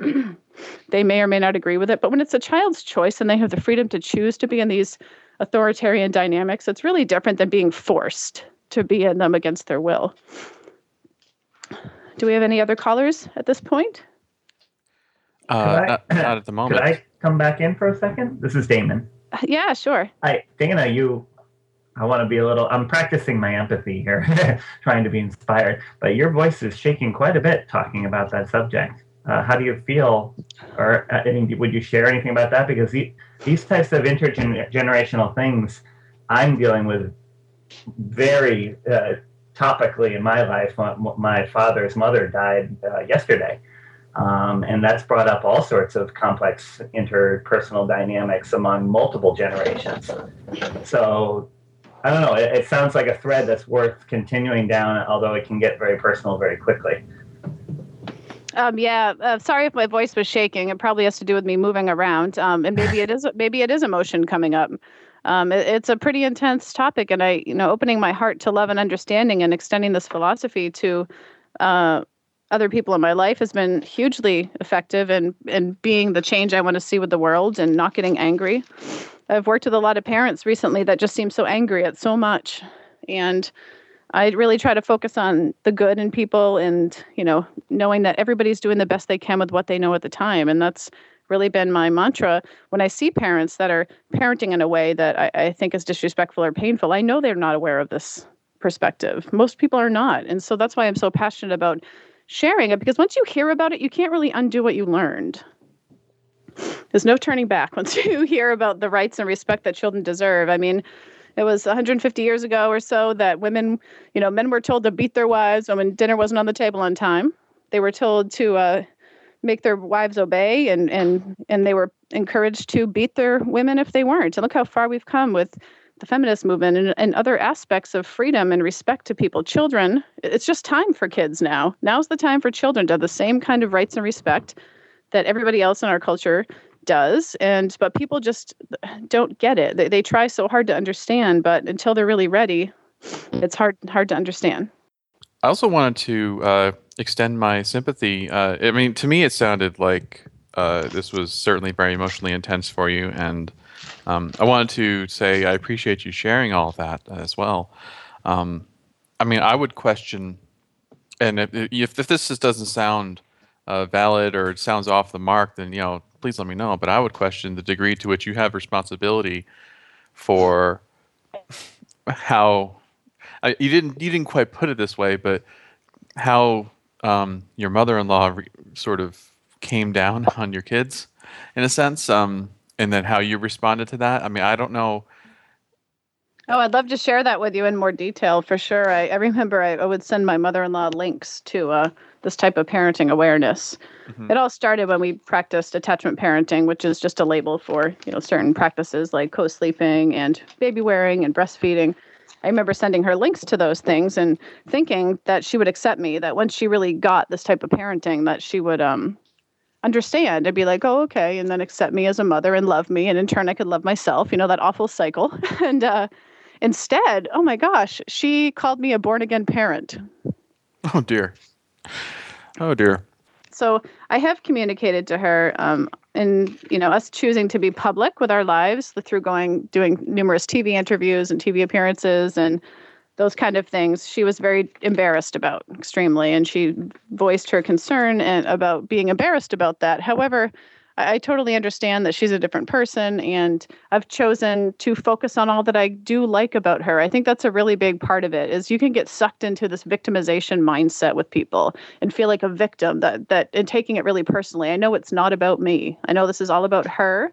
they may or may not agree with it. But when it's a child's choice and they have the freedom to choose to be in these authoritarian dynamics, it's really different than being forced to be in them against their will. Do we have any other callers at this point? Uh, I, not, not, at the moment. Could I come back in for a second? This is Damon. Yeah, sure. Hi, Dayna. You, I want to be a little. I'm practicing my empathy here, trying to be inspired. But your voice is shaking quite a bit talking about that subject. Uh, how do you feel, or uh, would you share anything about that? Because the, these types of intergenerational things, I'm dealing with very uh, topically in my life. My father's mother died uh, yesterday, um, and that's brought up all sorts of complex interpersonal dynamics among multiple generations. So I don't know. It, it sounds like a thread that's worth continuing down, although it can get very personal very quickly. Um, yeah, uh, sorry if my voice was shaking. It probably has to do with me moving around, um, and maybe it is maybe it is emotion coming up. Um, it, it's a pretty intense topic, and I, you know, opening my heart to love and understanding and extending this philosophy to uh, other people in my life has been hugely effective in in being the change I want to see with the world and not getting angry. I've worked with a lot of parents recently that just seem so angry at so much, and I really try to focus on the good in people and you know knowing that everybody's doing the best they can with what they know at the time, and that's really been my mantra when I see parents that are parenting in a way that I, I think is disrespectful or painful. I know they're not aware of this perspective. Most people are not, and so that's why I'm so passionate about sharing it because once you hear about it, you can't really undo what you learned. There's no turning back once you hear about the rights and respect that children deserve. I mean, it was 150 years ago or so that women, you know, men were told to beat their wives when dinner wasn't on the table on time. They were told to uh, make their wives obey, and and and they were encouraged to beat their women if they weren't. And look how far we've come with the feminist movement and, and other aspects of freedom and respect to people. Children, it's just time for kids now. Now's the time for children to have the same kind of rights and respect that everybody else in our culture does and but people just don't get it they, they try so hard to understand but until they're really ready it's hard hard to understand i also wanted to uh, extend my sympathy uh, i mean to me it sounded like uh, this was certainly very emotionally intense for you and um, I wanted to say I appreciate you sharing all that as well. Um, I mean, I would question, and if, if, if this doesn't sound uh, valid or sounds off the mark, then you know, please let me know. But I would question the degree to which you have responsibility for how I, you didn't you didn't quite put it this way, but how um, your mother-in-law re- sort of came down on your kids, in a sense. Um, and then how you responded to that. I mean, I don't know. Oh, I'd love to share that with you in more detail for sure. I, I remember I, I, would send my mother in law links to uh, this type of parenting awareness. Mm-hmm. It all started when we practiced attachment parenting, which is just a label for you know certain practices like co sleeping and baby wearing and breastfeeding. I remember sending her links to those things and thinking that she would accept me, that once she really got this type of parenting, that she would um, understand and be like, oh, okay, and then accept me as a mother and love me. And in turn, I could love myself, you know, that awful cycle. and uh, instead, oh my gosh, she called me a born again parent. Oh, dear. Oh, dear. So I have communicated to her, um, and you know, us choosing to be public with our lives through going doing numerous TV interviews and TV appearances and those kind of things she was very embarrassed about extremely and she voiced her concern and about being embarrassed about that. However I, I totally understand that she's a different person and i've chosen to focus on all that i do like about her i think that's a really big part of it is you can get sucked into this victimization mindset with people and feel like a victim that that and taking it really personally i know it's not about me i know this is all about her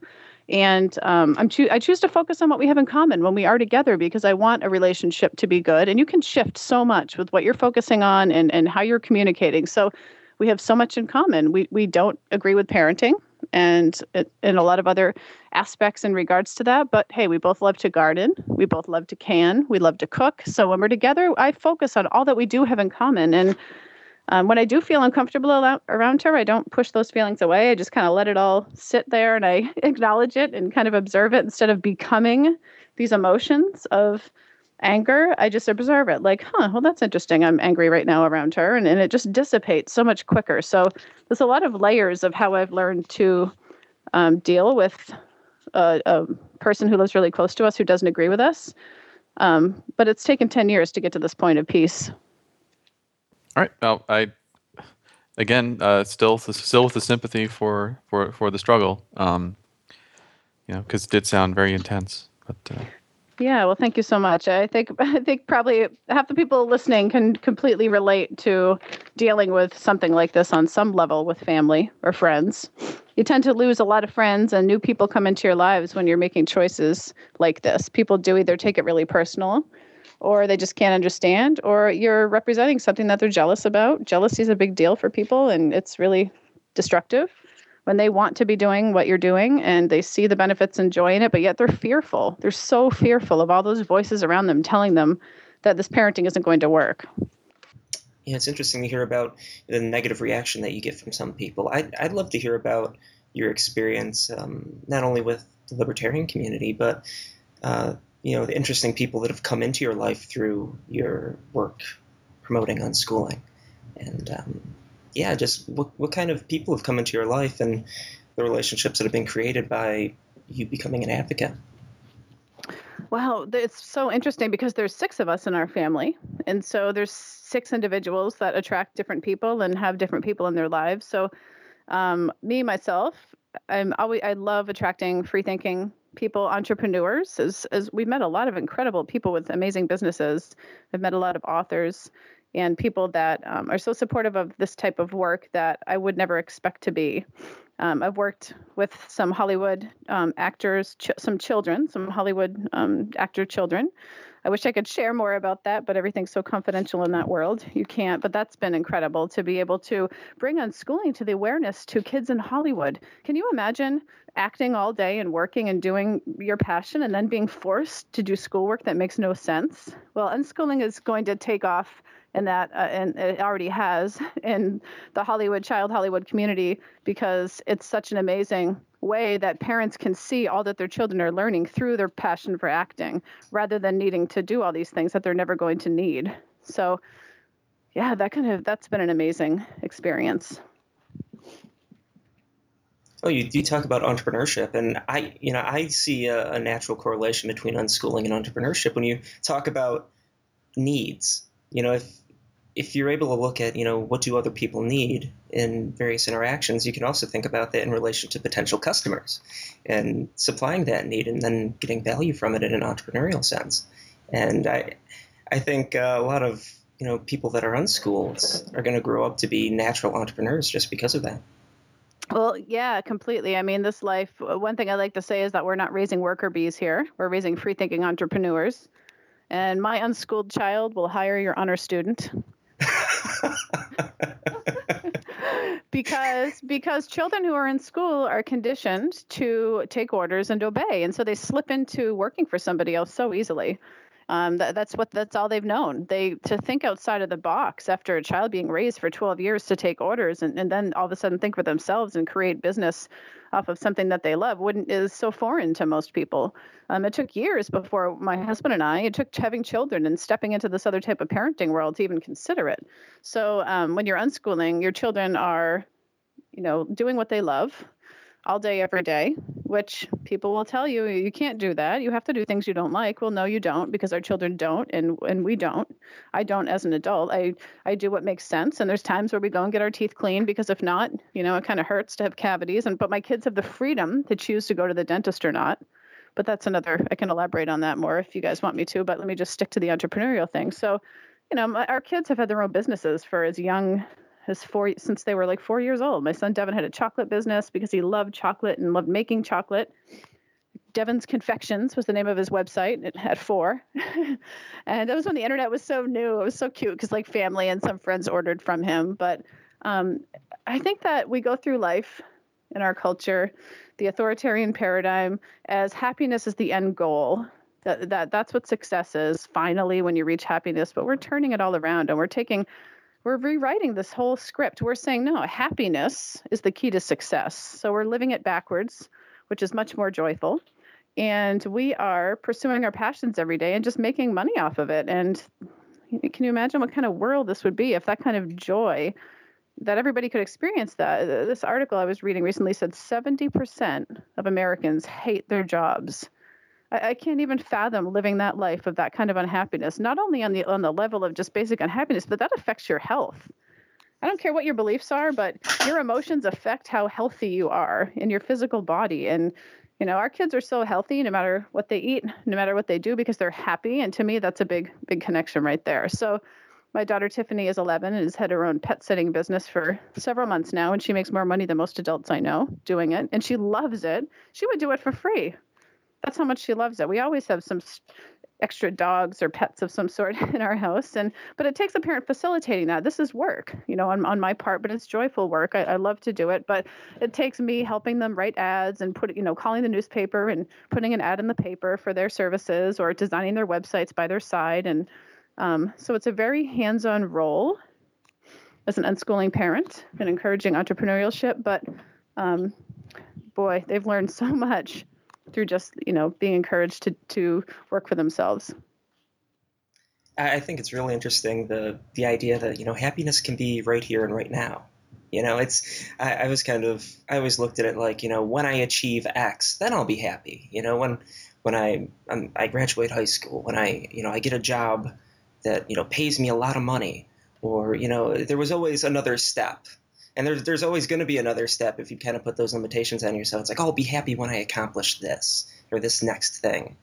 and um, I'm choo- I choose to focus on what we have in common when we are together because I want a relationship to be good. And you can shift so much with what you're focusing on and, and how you're communicating. So we have so much in common. We, we don't agree with parenting and in a lot of other aspects in regards to that. But hey, we both love to garden. We both love to can. We love to cook. So when we're together, I focus on all that we do have in common. And um, when I do feel uncomfortable around her, I don't push those feelings away. I just kind of let it all sit there and I acknowledge it and kind of observe it instead of becoming these emotions of anger. I just observe it like, huh, well, that's interesting. I'm angry right now around her. And, and it just dissipates so much quicker. So there's a lot of layers of how I've learned to um, deal with a, a, person who lives really close to us who doesn't agree with us. Um, but it's taken 10 years to get to this point of peace. All right. Now, I again uh, still still with the sympathy for for for the struggle. Um, you know, because it did sound very intense. But uh, yeah, well, thank you so much. I think I think probably half the people listening can completely relate to dealing with something like this on some level with family or friends. You tend to lose a lot of friends and new people come into your lives when you're making choices like this. People do either take it really personal or they just can't understand, or you're representing something that they're jealous about. Jealousy is a big deal for people, and it's really destructive when they want to be doing what you're doing and they see the benefits and joy in it, but yet they're fearful. They're so fearful of all those voices around them telling them that this parenting isn't going to work. Yeah, it's interesting to hear about the negative reaction that you get from some people. I'd, I'd love to hear about your experience, um, not only with the libertarian community, but uh, you know the interesting people that have come into your life through your work promoting unschooling, and um, yeah, just what what kind of people have come into your life and the relationships that have been created by you becoming an advocate. Wow, it's so interesting because there's six of us in our family, and so there's six individuals that attract different people and have different people in their lives. So, um, me myself, I'm always I love attracting free thinking people, entrepreneurs. As as we've met a lot of incredible people with amazing businesses. I've met a lot of authors and people that um, are so supportive of this type of work that I would never expect to be. Um, I've worked with some Hollywood um, actors, ch- some children, some Hollywood um, actor children. I wish I could share more about that, but everything's so confidential in that world. You can't. But that's been incredible to be able to bring unschooling to the awareness to kids in Hollywood. Can you imagine acting all day and working and doing your passion and then being forced to do schoolwork that makes no sense? Well, unschooling is going to take off and that uh, and it already has in the Hollywood child Hollywood community because it's such an amazing way that parents can see all that their children are learning through their passion for acting rather than needing to do all these things that they're never going to need. So yeah, that kind of that's been an amazing experience. Oh, you, you talk about entrepreneurship, and I, you know, I see a, a natural correlation between unschooling and entrepreneurship when you talk about needs you know, if if you're able to look at, you know, what do other people need in various interactions, you can also think about that in relation to potential customers and supplying that need and then getting value from it in an entrepreneurial sense. And I, I think uh, a lot of you know people that are unschooled are going to grow up to be natural entrepreneurs just because of that. Well, yeah, completely. I mean, this life, one thing I like to say is that we're not raising worker bees here. We're raising free thinking entrepreneurs. And my unschooled child will hire your honor student. because because children who are in school are conditioned to take orders and obey and so they slip into working for somebody else so easily um, that, that's what that's all they've known. They to think outside of the box after a child being raised for 12 years to take orders and, and then all of a sudden think for themselves and create business off of something that they love wouldn't is so foreign to most people. Um, it took years before my husband and I. It took having children and stepping into this other type of parenting world to even consider it. So um, when you're unschooling, your children are, you know, doing what they love all day, every day, which people will tell you you can't do that. You have to do things you don't like. Well, no, you don't because our children don't, and and we don't. I don't as an adult. I I do what makes sense, and there's times where we go and get our teeth cleaned because if not, you know, it kind of hurts to have cavities. And but my kids have the freedom to choose to go to the dentist or not. But that's another. I can elaborate on that more if you guys want me to. But let me just stick to the entrepreneurial thing. So, you know, my, our kids have had their own businesses for as young his four since they were like four years old. My son Devin had a chocolate business because he loved chocolate and loved making chocolate. Devin's Confections was the name of his website It had four. and that was when the internet was so new. It was so cute because like family and some friends ordered from him. But um, I think that we go through life in our culture, the authoritarian paradigm, as happiness is the end goal. That, that that's what success is finally when you reach happiness but we're turning it all around and we're taking we're rewriting this whole script. We're saying, no, happiness is the key to success. So we're living it backwards, which is much more joyful. And we are pursuing our passions every day and just making money off of it. And can you imagine what kind of world this would be if that kind of joy that everybody could experience that? This article I was reading recently said 70% of Americans hate their jobs. I, I can't even fathom living that life of that kind of unhappiness. Not only on the on the level of just basic unhappiness, but that affects your health. I don't care what your beliefs are, but your emotions affect how healthy you are in your physical body. And you know, our kids are so healthy no matter what they eat, no matter what they do, because they're happy. And to me, that's a big, big connection right there. So, my daughter Tiffany is 11 and has had her own pet sitting business for several months now, and she makes more money than most adults I know doing it, and she loves it. She would do it for free that's how much she loves it. We always have some extra dogs or pets of some sort in our house and but it takes a parent facilitating that this is work you know on, on my part but it's joyful work I, I love to do it but it takes me helping them write ads and put you know calling the newspaper and putting an ad in the paper for their services or designing their websites by their side and um, so it's a very hands-on role as an unschooling parent and encouraging entrepreneurship but um, boy they've learned so much through just you know being encouraged to to work for themselves. I think it's really interesting the the idea that you know happiness can be right here and right now. You know, it's I, I was kind of I always looked at it like you know when I achieve X, then I'll be happy. You know, when when I I'm, I graduate high school, when I you know I get a job that you know pays me a lot of money, or you know there was always another step, and there's there's always going to be another step if you kind of put those limitations on yourself. It's like oh, I'll be happy when I accomplish this or this next thing,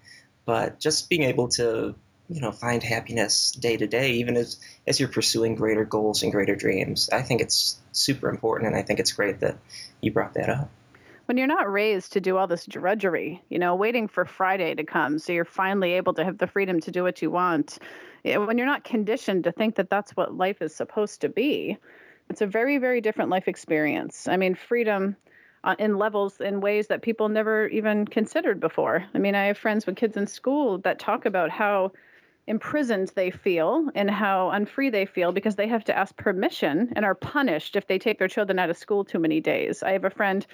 but just being able to you know find happiness day to day even as as you're pursuing greater goals and greater dreams i think it's super important and i think it's great that you brought that up when you're not raised to do all this drudgery you know waiting for friday to come so you're finally able to have the freedom to do what you want eh, when you're not conditioned to think that that's what life is supposed to be it's a very very different life experience i mean freedom uh, in levels in ways that people never even considered before i mean i have friends with kids in school that talk about how imprisoned they feel and how unfree they feel because they have to ask permission and are punished if they take their children out of school too many days. I have a friend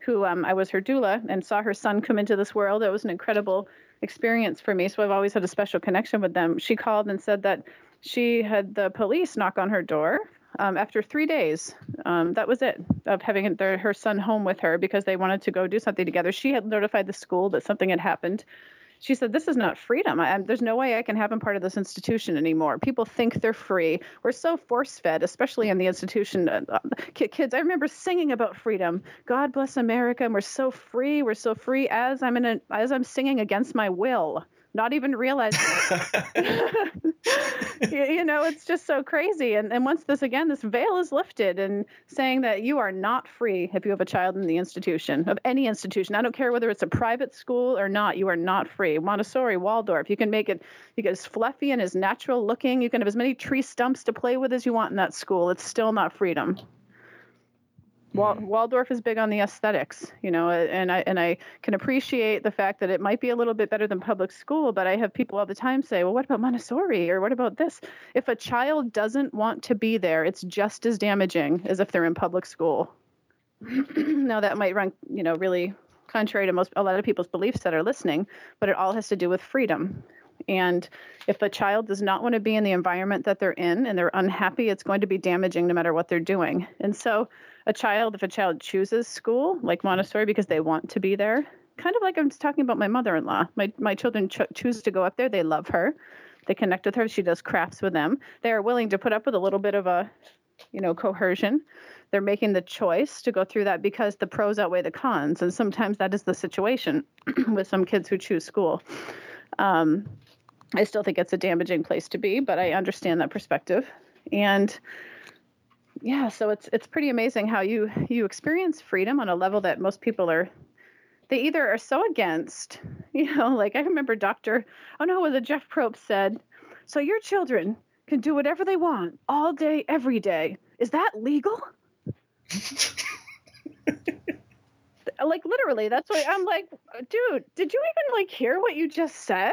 who um, I was her doula and saw her son come into this world. It was an incredible experience for me. So I've always had a special connection with them. She called and said that she had the police knock on her door um, after three days. Um, that was it of having their, her son home with her because they wanted to go do something together. She had notified the school that something had happened she said, This is not freedom. I, there's no way I can have him part of this institution anymore. People think they're free. We're so force fed, especially in the institution. Uh, uh kids, I remember singing about freedom. God bless America. And we're so free. We're so free as I'm in a, as I'm singing against my will not even realizing you know, it's just so crazy. And, and once this, again, this veil is lifted and saying that you are not free if you have a child in the institution, of any institution. I don't care whether it's a private school or not, you are not free. Montessori, Waldorf, you can make it, you get as fluffy and as natural looking. You can have as many tree stumps to play with as you want in that school. It's still not freedom. Wal- mm-hmm. Waldorf is big on the aesthetics, you know, and I and I can appreciate the fact that it might be a little bit better than public school, but I have people all the time say, "Well, what about Montessori or what about this?" If a child doesn't want to be there, it's just as damaging as if they're in public school. now that might run, you know, really contrary to most a lot of people's beliefs that are listening, but it all has to do with freedom. And if a child does not want to be in the environment that they're in and they're unhappy, it's going to be damaging no matter what they're doing. And so, a child, if a child chooses school like Montessori because they want to be there, kind of like I'm talking about my mother in law, my, my children cho- choose to go up there. They love her, they connect with her. She does crafts with them. They are willing to put up with a little bit of a you know coercion they're making the choice to go through that because the pros outweigh the cons and sometimes that is the situation with some kids who choose school um, I still think it's a damaging place to be, but I understand that perspective. And yeah, so it's it's pretty amazing how you you experience freedom on a level that most people are they either are so against, you know, like I remember Dr. Oh no, was it Jeff Probst said, so your children can do whatever they want all day, every day. Is that legal? Uh, like literally, that's why I'm like, dude, did you even like hear what you just said?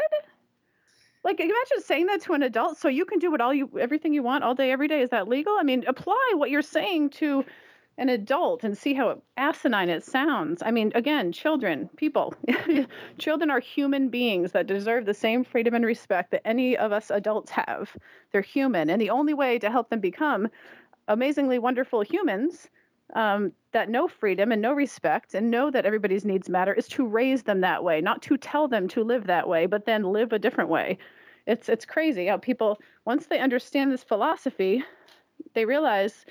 Like imagine saying that to an adult, so you can do what all you everything you want all day, every day. Is that legal? I mean, apply what you're saying to an adult and see how asinine it sounds. I mean, again, children, people, children are human beings that deserve the same freedom and respect that any of us adults have. They're human, and the only way to help them become amazingly wonderful humans um, that know freedom and no respect and know that everybody's needs matter is to raise them that way, not to tell them to live that way, but then live a different way. It's it's crazy how people once they understand this philosophy, they realize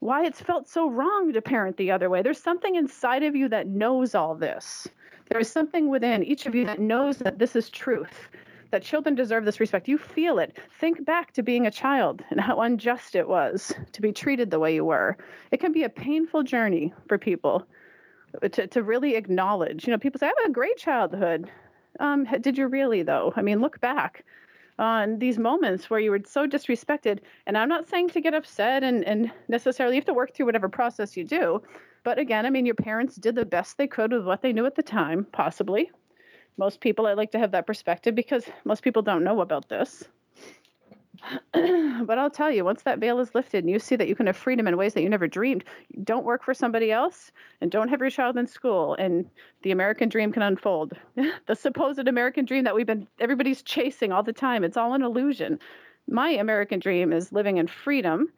why it's felt so wrong to parent the other way. There's something inside of you that knows all this. There is something within each of you that knows that this is truth that children deserve this respect. You feel it. Think back to being a child and how unjust it was to be treated the way you were. It can be a painful journey for people to, to really acknowledge. You know, people say, I have a great childhood. Um, did you really, though? I mean, look back on these moments where you were so disrespected. And I'm not saying to get upset and, and necessarily you have to work through whatever process you do. But again, I mean, your parents did the best they could with what they knew at the time, possibly most people i like to have that perspective because most people don't know about this but I'll tell you, once that veil is lifted and you see that you can have freedom in ways that you never dreamed, don't work for somebody else and don't have your child in school, and the American dream can unfold. the supposed American dream that we've been everybody's chasing all the time, it's all an illusion. My American dream is living in freedom,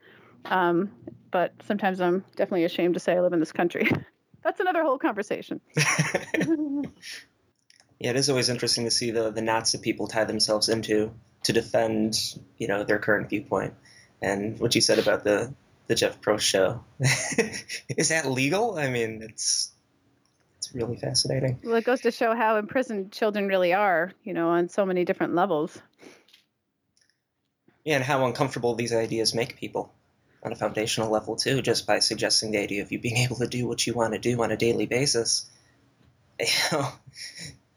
um, but sometimes I'm definitely ashamed to say I live in this country. That's another whole conversation. Yeah, it is always interesting to see the, the knots that people tie themselves into to defend, you know, their current viewpoint. And what you said about the the Jeff Probst show, is that legal? I mean, it's it's really fascinating. Well, it goes to show how imprisoned children really are, you know, on so many different levels. Yeah, and how uncomfortable these ideas make people on a foundational level too, just by suggesting the idea of you being able to do what you want to do on a daily basis. You know,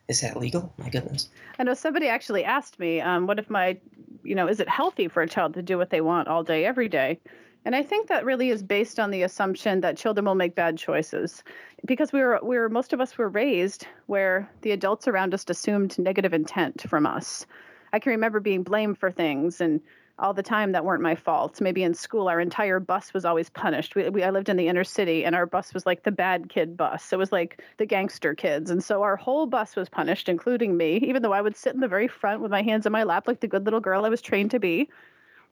is that legal? My goodness. I know somebody actually asked me, um, what if my, you know, is it healthy for a child to do what they want all day, every day? And I think that really is based on the assumption that children will make bad choices, because we were, we were most of us were raised where the adults around us assumed negative intent from us. I can remember being blamed for things and all the time that weren't my fault. Maybe in school, our entire bus was always punished. We, we, I lived in the inner city, and our bus was like the bad kid bus. It was like the gangster kids. And so our whole bus was punished, including me, even though I would sit in the very front with my hands in my lap like the good little girl I was trained to be.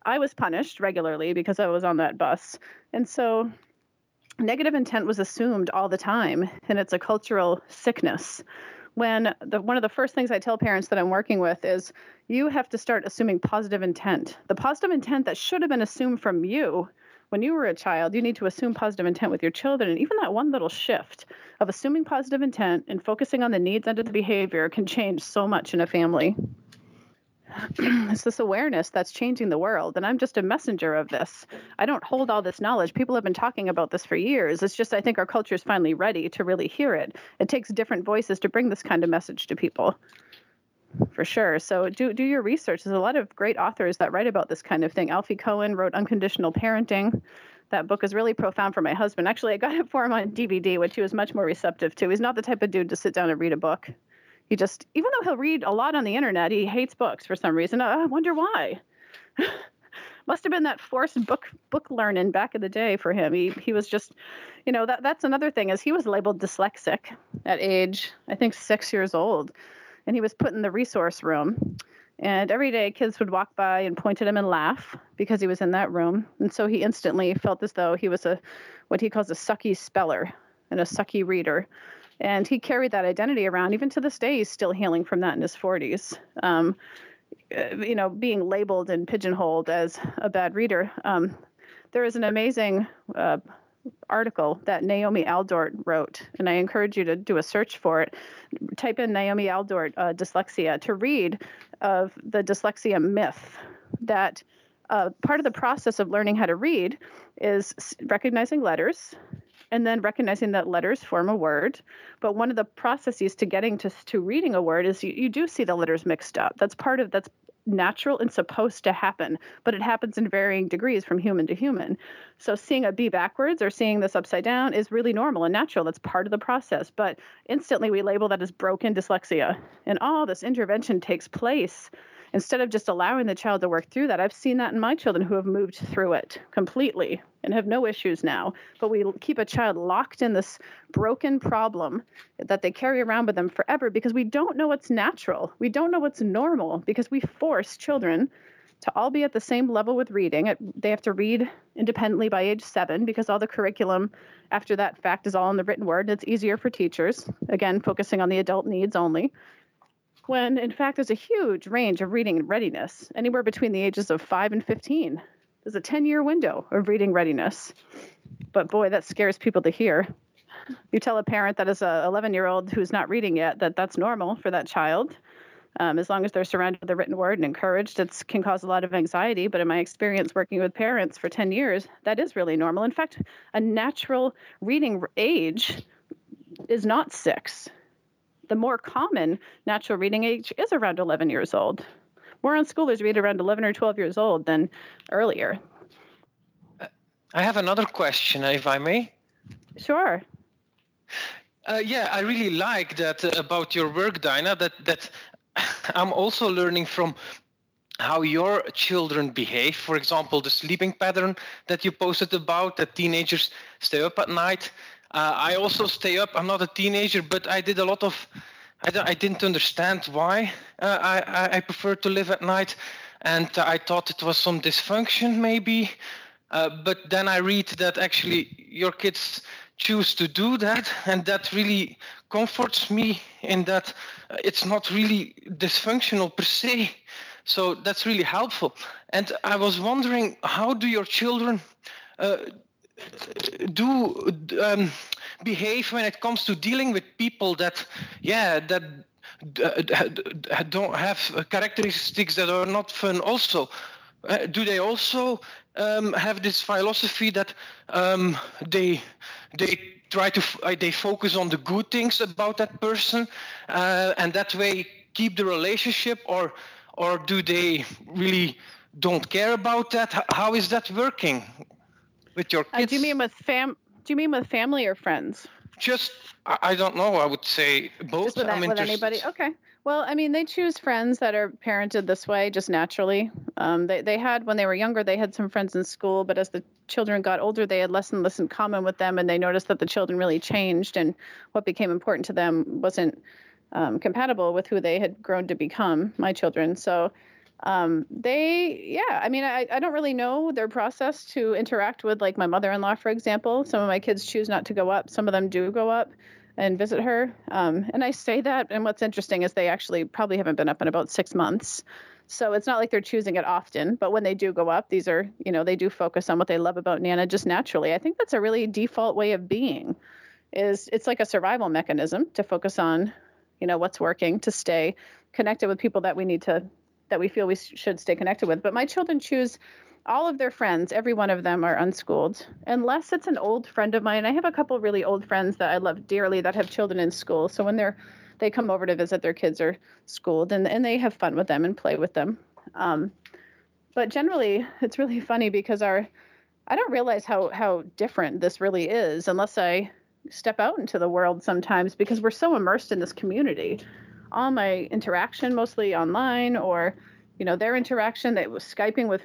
I was punished regularly because I was on that bus. And so negative intent was assumed all the time, and it's a cultural sickness when the, one of the first things I tell parents that I'm working with is you have to start assuming positive intent. The positive intent that should have been assumed from you when you were a child, you need to assume positive intent with your children. And even that one little shift of assuming positive intent and focusing on the needs under the behavior can change so much in a family. it's this awareness that's changing the world and i'm just a messenger of this. I don't hold all this knowledge. People have been talking about this for years. It's just i think our culture is finally ready to really hear it. It takes different voices to bring this kind of message to people. For sure. So do, do your research. There's a lot of great authors that write about this kind of thing. Alfie Kohn wrote unconditional parenting. That book is really profound for my husband. Actually i got it for him on dvd which he was much more receptive to. He's not the type of dude to sit down and read a book he just, even though he'll read a lot on the internet, he hates books for some reason. I wonder why. Must have been that forced book book learning back in the day for him. He he was just, you know, that that's another thing is he was labeled dyslexic at age I think six years old, and he was put in the resource room. And every day, kids would walk by and point at him and laugh because he was in that room. And so he instantly felt as though he was a, what he calls a sucky speller and a sucky reader and he carried that identity around. Even to this day he's still healing from that in his 40s um, uh, you know being labeled and pigeonholed as a bad reader. Um, there is an amazing uh, article that naomi aldort wrote and i encourage you to do a search for it. Type in naomi aldort uh, dyslexia to read of the dyslexia myth that uh, part of the process of learning how to read is recognizing letters and then recognizing that letters form a word. But one of the processes to getting to, to reading a word is you, you do see the letters mixed up. That's part of that's natural and supposed to happen, but it happens in varying degrees from human to human. So seeing a B backwards or seeing this upside down is really normal and natural. That's part of the process. But instantly we label that as broken dyslexia. And all this intervention takes place instead of just allowing the child to work through that. I've seen that in my children who have moved through it completely and have no issues now. But we keep a child locked in this broken problem that they carry around with them forever because we don't know what's natural. We don't know what's normal because we force children to all be at the same level with reading. They have to read independently by age seven because all the curriculum after that fact is all in the written word. It's easier for teachers, again, focusing on the adult needs only when in fact there's a huge range of reading readiness, anywhere between the ages of 5 and 15. There's a 10 year window of reading readiness. But boy, that scares people to hear. You tell a parent that is a 11 year old who's not reading yet that that's normal for that child. Um, as long as they're surrounded with the written word and encouraged, it can cause a lot of anxiety. But in my experience working with parents for 10 years, that is really normal. In fact, a natural reading age is not six the more common natural reading age is around 11 years old. More unschoolers read around 11 or 12 years old than earlier. I have another question, if I may. Sure. Uh, yeah, I really like that uh, about your work, Dayna. That that I'm also learning from how your children behave. For example, the sleeping pattern that you posted about that teenagers stay up at night. Uh, I also stay up. I'm not a teenager, but I did a lot of. I, I didn't understand why uh, I, I prefer to live at night, and I thought it was some dysfunction maybe. Uh, but then I read that actually your kids choose to do that, and that really comforts me in that it's not really dysfunctional per se. So that's really helpful. And I was wondering, how do your children uh, do um, behave when it comes to dealing with people that, yeah, that don't have characteristics that are not fun also? Uh, do they also um, have this philosophy that um, they they try to uh, they focus on the good things about that person uh, and that way keep the relationship or or do they really don't care about that? How is that working with your kids? Uh, do you mean with fam? Do you mean with family or friends? Just, I don't know. I would say both. Just with, mean, with anybody? Okay. Well, I mean, they choose friends that are parented this way just naturally. Um, they, they had, when they were younger, they had some friends in school, but as the children got older, they had less and less in common with them, and they noticed that the children really changed, and what became important to them wasn't um, compatible with who they had grown to become, my children. So um, they, yeah, I mean, I, I don't really know their process to interact with, like my mother in law, for example. Some of my kids choose not to go up, some of them do go up and visit her. Um, and I say that, and what's interesting is they actually probably haven't been up in about six months. So it's not like they're choosing it often, but when they do go up, these are, you know, they do focus on what they love about Nana just naturally. I think that's a really default way of being. Is it's like a survival mechanism to focus on you know what's working to stay connected with people that we need to that we feel we should stay connected with but my children choose all of their friends every one of them are unschooled unless it's an old friend of mine i have a couple really old friends that i love dearly that have children in school so when they're they come over to visit their kids are schooled and, and they have fun with them and play with them um, but generally it's really funny because our i don't realize how how different this really is unless i step out into the world sometimes because we're so immersed in this community. All my interaction, mostly online, or you know, their interaction that was skyping with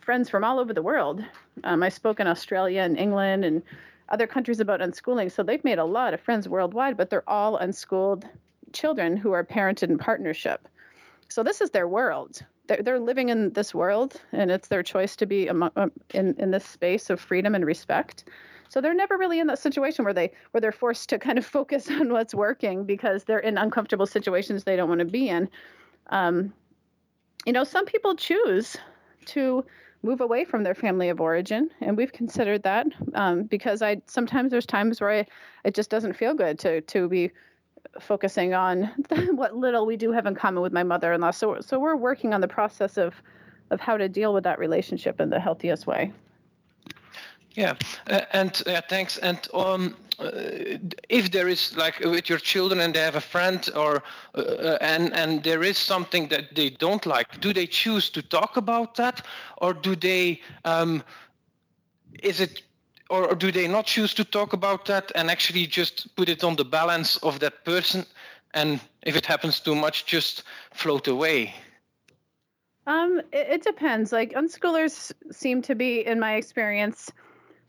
friends from all over the world. Um, I spoke in Australia and England and other countries about unschooling, so they've made a lot of friends worldwide, but they're all unschooled children who are parented in partnership. So this is their world. They're, they're living in this world, and it's their choice to be um, in in this space of freedom and respect. So they're never really in that situation where they where they're forced to kind of focus on what's working because they're in uncomfortable situations they don't want to be in. Um, you know, some people choose to move away from their family of origin, and we've considered that um, because I sometimes there's times where I, it just doesn't feel good to to be focusing on what little we do have in common with my mother-in-law. So so we're working on the process of of how to deal with that relationship in the healthiest way. Yeah, uh, and uh, thanks. And um, uh, if there is like with your children and they have a friend or uh, and and there is something that they don't like, do they choose to talk about that, or do they? Um, is it? Or, or do they not choose to talk about that and actually just put it on the balance of that person, and if it happens too much, just float away? Um, it, it depends. Like unschoolers seem to be, in my experience,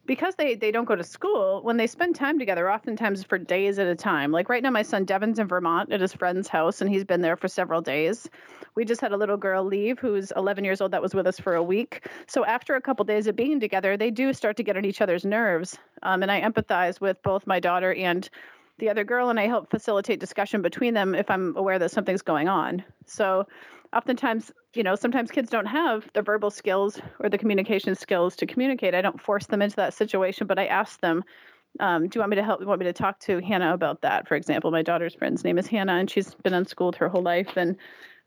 because they they don't go to school when they spend time together oftentimes for days at a time. Like right now my son devin's in vermont at his friend's house and he's been there for several days. We just had a little girl leave who's 11 years old that was with us for a week. So after a couple days of being together they do start to get on each other's nerves. Um, and i empathize with both my daughter and the other girl and i help facilitate discussion between them if i'm aware that something's going on. So oftentimes, you know, sometimes kids don't have the verbal skills or the communication skills to communicate. I don't force them into that situation, but I ask them, um, do you want me to help? You want me to talk to Hannah about that? For example, my daughter's friend's name is Hannah, and she's been unschooled her whole life. And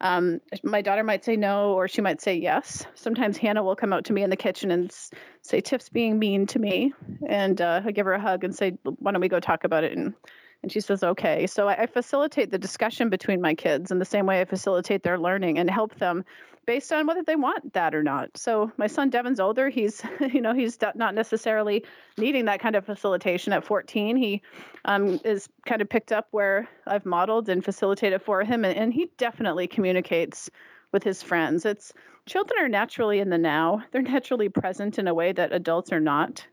um, my daughter might say no, or she might say yes. Sometimes Hannah will come out to me in the kitchen and say, "Tiff's being mean to me," and uh, I give her a hug and say, "Why don't we go talk about it?" And and she says, okay. So I, facilitate the discussion between my kids in the same way I facilitate their learning and help them based on whether they want that or not. So my son Devin's older. He's, you know, he's not necessarily needing that kind of facilitation at 14. He um, is kind of picked up where I've modeled and facilitated for him. And, and he definitely communicates with his friends. It's children are naturally in the now. They're naturally present in a way that adults are not.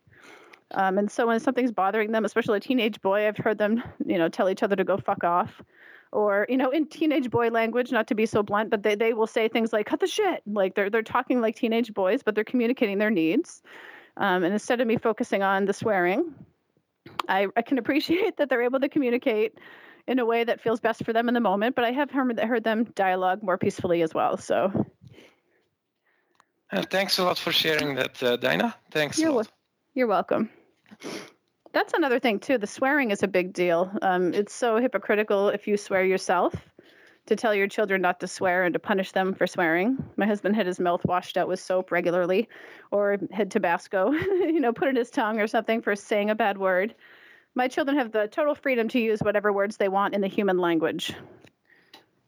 Um, and so when something's bothering them, especially a teenage boy, I've heard them, you know, tell each other to go fuck off. Or, you know, in teenage boy language, not to be so blunt, but they, they will say things like, cut the shit. Like they're, they're talking like teenage boys, but they're communicating their needs. Um, and instead of me focusing on the swearing, I, I can appreciate that they're able to communicate in a way that feels best for them in the moment, but I have heard, heard them dialogue more peacefully as well. So, uh, thanks a lot for sharing that, uh, Dayna. Thanks. You're, you're welcome. That's another thing too. The swearing is a big deal. Um, it's so hypocritical if you swear yourself to tell your children not to swear and to punish them for swearing. My husband had his mouth washed out with soap regularly, or had Tabasco, you know, put in his tongue or something for saying a bad word. My children have the total freedom to use whatever words they want in the human language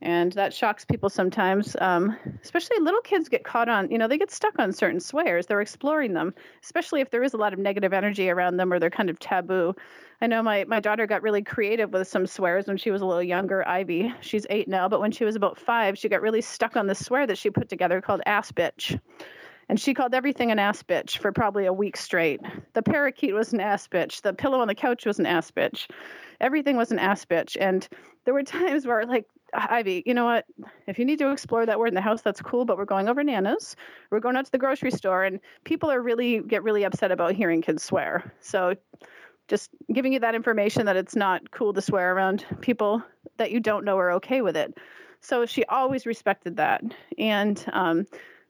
and that shocks people sometimes um, especially little kids get caught on you know they get stuck on certain swears they're exploring them especially if there is a lot of negative energy around them or they're kind of taboo i know my, my daughter got really creative with some swears when she was a little younger ivy she's eight now but when she was about five she got really stuck on the swear that she put together called ass bitch and she called everything an ass bitch for probably a week straight. The parakeet was an ass bitch. The pillow on the couch was an ass bitch. Everything was an ass bitch. And there were times where, like, Ivy, you know what? If you need to explore that word in the house, that's cool. But we're going over Nana's. We're going out to the grocery store, and people are really get really upset about hearing kids swear. So, just giving you that information that it's not cool to swear around people that you don't know are okay with it. So she always respected that, and um,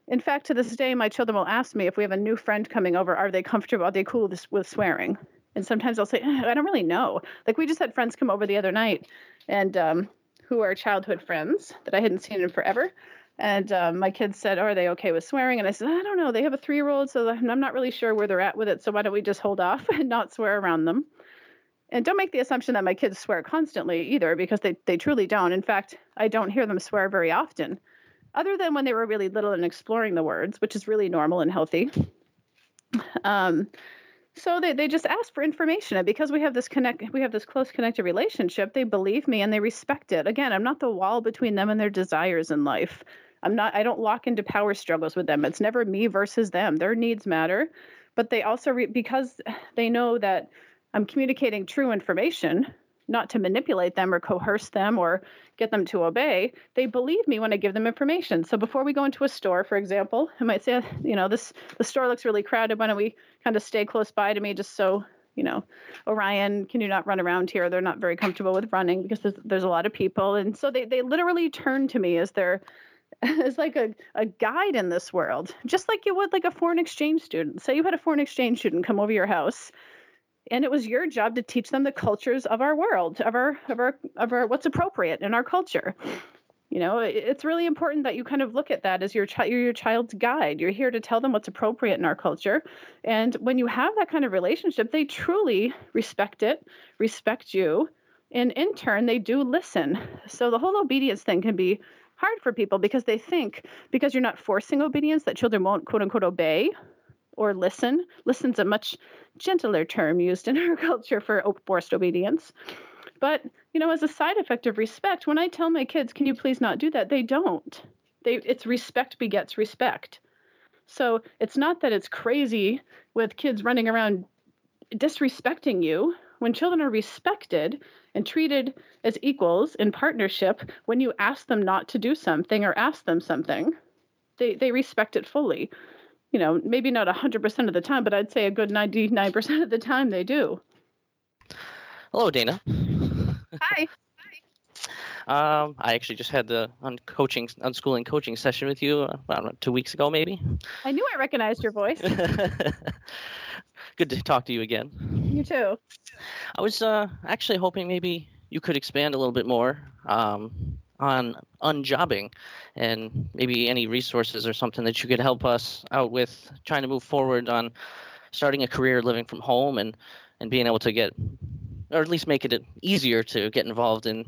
in fact, to this day, my children will ask me if we have a new friend coming over, are they comfortable? Are they cool with, swearing? And sometimes I'll say, I don't really know. Like we just had friends come over the other night, and um, who are childhood friends that I hadn't seen in forever. And um, my kids said, oh, Are they okay with swearing? And I said, I don't know. They have a three year old, so I'm not really sure where they're at with it. So why don't we just hold off and not swear around them? And don't make the assumption that my kids swear constantly either, because they, they truly don't. In fact, I don't hear them swear very often, other than when they were really little and exploring the words, which is really normal and healthy. Um, so they, they just ask for information and because we have this connect we have this close connected relationship they believe me and they respect it. Again i'm not the wall between them and their desires in life. I'm not i don't lock into power struggles with them. It's never me versus them. Their needs matter. But they also re- because they know that i'm communicating true information not to manipulate them or coerce them or get them to obey. They believe me when I give them information. So before we go into a store, for example, I might say, you know, this the store looks really crowded. Why don't we kind of stay close by to me just so you know, Orion, can you not run around here? They're not very comfortable with running because there's, there's a lot of people. And so they, they literally turn to me as their as like a, a guide in this world, just like you would like a foreign exchange student. Say you had a foreign exchange student come over your house and it was your job to teach them the cultures of our world of our of our of our what's appropriate in our culture. You know it's really important that you kind of look at that as your child you're your child's guide. You're here to tell them what's appropriate in our culture. And when you have that kind of relationship they truly respect it respect you. And in turn they do listen. So the whole obedience thing can be hard for people because they think because you're not forcing obedience that children won't quote unquote obey or listen. Listen's a much gentler term used in our culture for forced obedience. But, you know, as a side effect of respect, when I tell my kids, can you please not do that? They don't. They it's respect begets respect. So it's not that it's crazy with kids running around disrespecting you. When children are respected and treated as equals in partnership, when you ask them not to do something or ask them something, they, they respect it fully you know, maybe not 100% of the time, but I'd say a good 99% of the time they do. Hello, Dayna. Hi. Um, I actually just had the uncoaching, unschooling coaching session with you uh, about two weeks ago, maybe. I knew I recognized your voice. Good to talk to you again. You too. I was uh, actually hoping maybe you could expand a little bit more um, on unjobbing and maybe any resources or something that you could help us out with trying to move forward on starting a career living from home and, and being able to get or at least make it easier to get involved in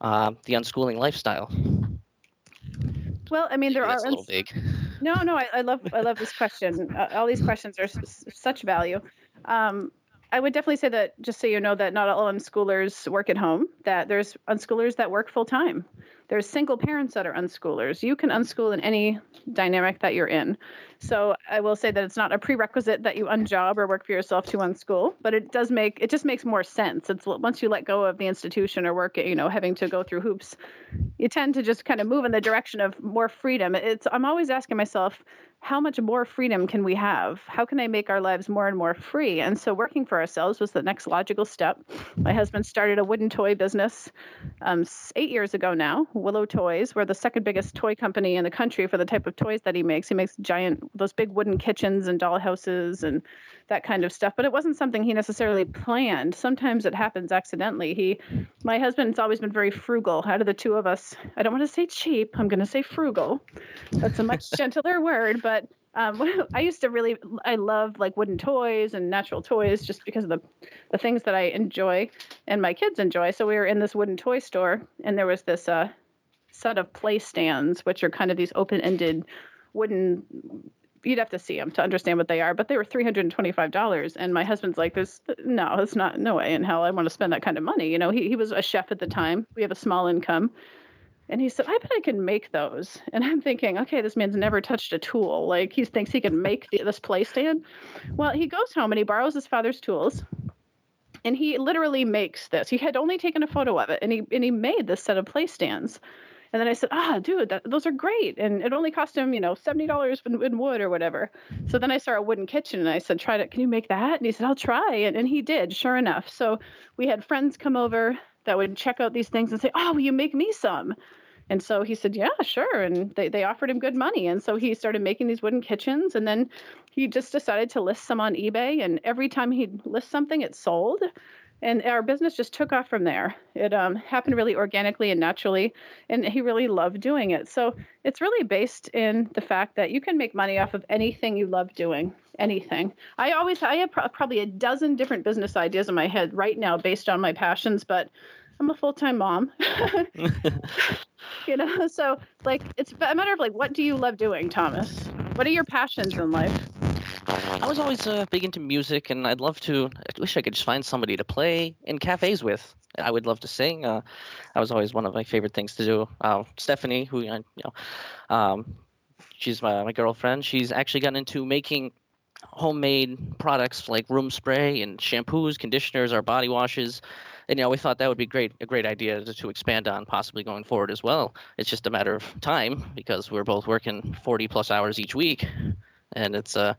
uh, the unschooling lifestyle. Well, I mean, there That's are. big. No, no, I, I love I love this question. Uh, all these questions are s- such value. Um, I would definitely say that just so you know that not all unschoolers work at home. That there's unschoolers that work full time. There's single parents that are unschoolers. You can unschool in any dynamic that you're in. So I will say that it's not a prerequisite that you unjob or work for yourself to unschool, but it does make it just makes more sense. It's once you let go of the institution or work, you know, having to go through hoops, you tend to just kind of move in the direction of more freedom. It's I'm always asking myself, how much more freedom can we have? How can I make our lives more and more free? And so, working for ourselves was the next logical step. My husband started a wooden toy business um, eight years ago now, Willow Toys. We're the second biggest toy company in the country for the type of toys that he makes. He makes giant, those big wooden kitchens and doll houses and that kind of stuff. But it wasn't something he necessarily planned. Sometimes it happens accidentally. He, my husband's always been very frugal. Out of the two of us, I don't want to say cheap. I'm going to say frugal. That's a much gentler word, but but um, I used to really, I love like wooden toys and natural toys just because of the, the things that I enjoy and my kids enjoy. So we were in this wooden toy store and there was this uh, set of play stands, which are kind of these open ended wooden you'd have to see them to understand what they are, but they were three hundred and twenty-five dollars. And my husband's like, "There's no, it's not, no way in hell I want to spend that kind of money." You know, he he was a chef at the time. We have a small income, and he said, I bet I can make those. And I'm thinking, okay, this man's never touched a tool. Like he thinks he can make the, this play stand. Well, he goes home and he borrows his father's tools. And he literally makes this. He had only taken a photo of it and he and he made this set of play stands. And then I said, ah, dude, that, those are great. And it only cost him, you know, $70 in, in, wood or whatever. So then I saw a wooden kitchen and I said, try it. Can you make that? And he said, I'll try. And, and he did, sure enough. So we had friends come over that would check out these things and say, "Oh, will you make me some?" And so he said, "Yeah, sure." And they they offered him good money, and so he started making these wooden kitchens. And then he just decided to list some on eBay. And every time he'd list something, it sold. And our business just took off from there. It um, happened really organically and naturally, and he really loved doing it. So it's really based in the fact that you can make money off of anything you love doing anything. I always I have probably a dozen different business ideas in my head right now based on my passions, but I'm a full-time mom. you know, so like it's a matter of like what do you love doing, Thomas? What are your passions in life? I was always uh, big into music, and I'd love to. I wish I could just find somebody to play in cafes with. I would love to sing. Uh, that was always one of my favorite things to do. Uh, Stephanie, who you know, um, she's my, my girlfriend. She's actually gotten into making homemade products like room spray and shampoos, conditioners, our body washes. And you know, we thought that would be great, a great idea to, to expand on, possibly going forward as well. It's just a matter of time because we're both working 40 plus hours each week, and it's uh,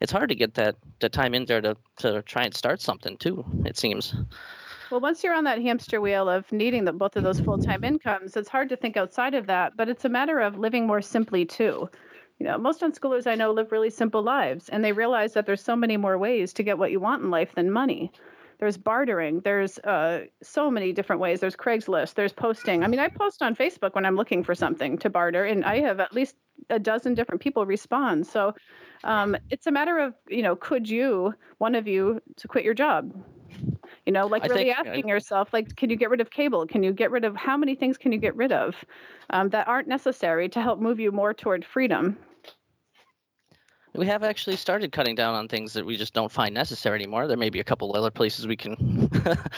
it's hard to get that the time in there to to try and start something too. It seems. Well, once you're on that hamster wheel of needing the, both of those full time incomes, it's hard to think outside of that. But it's a matter of living more simply too you know, most unschoolers I know live really simple lives and they realize that there's so many more ways to get what you want in life than money. There's bartering. There's uh, so many different ways. There's Craigslist. There's posting. I mean, I post on Facebook when I'm looking for something to barter, and I have at least a dozen different people respond. So um, it's a matter of, you know, could you, one of you, to quit your job? You know, like I really think, asking I, yourself, like, can you get rid of cable? Can you get rid of how many things can you get rid of um, that aren't necessary to help move you more toward freedom? We have actually started cutting down on things that we just don't find necessary anymore. There may be a couple other places we can,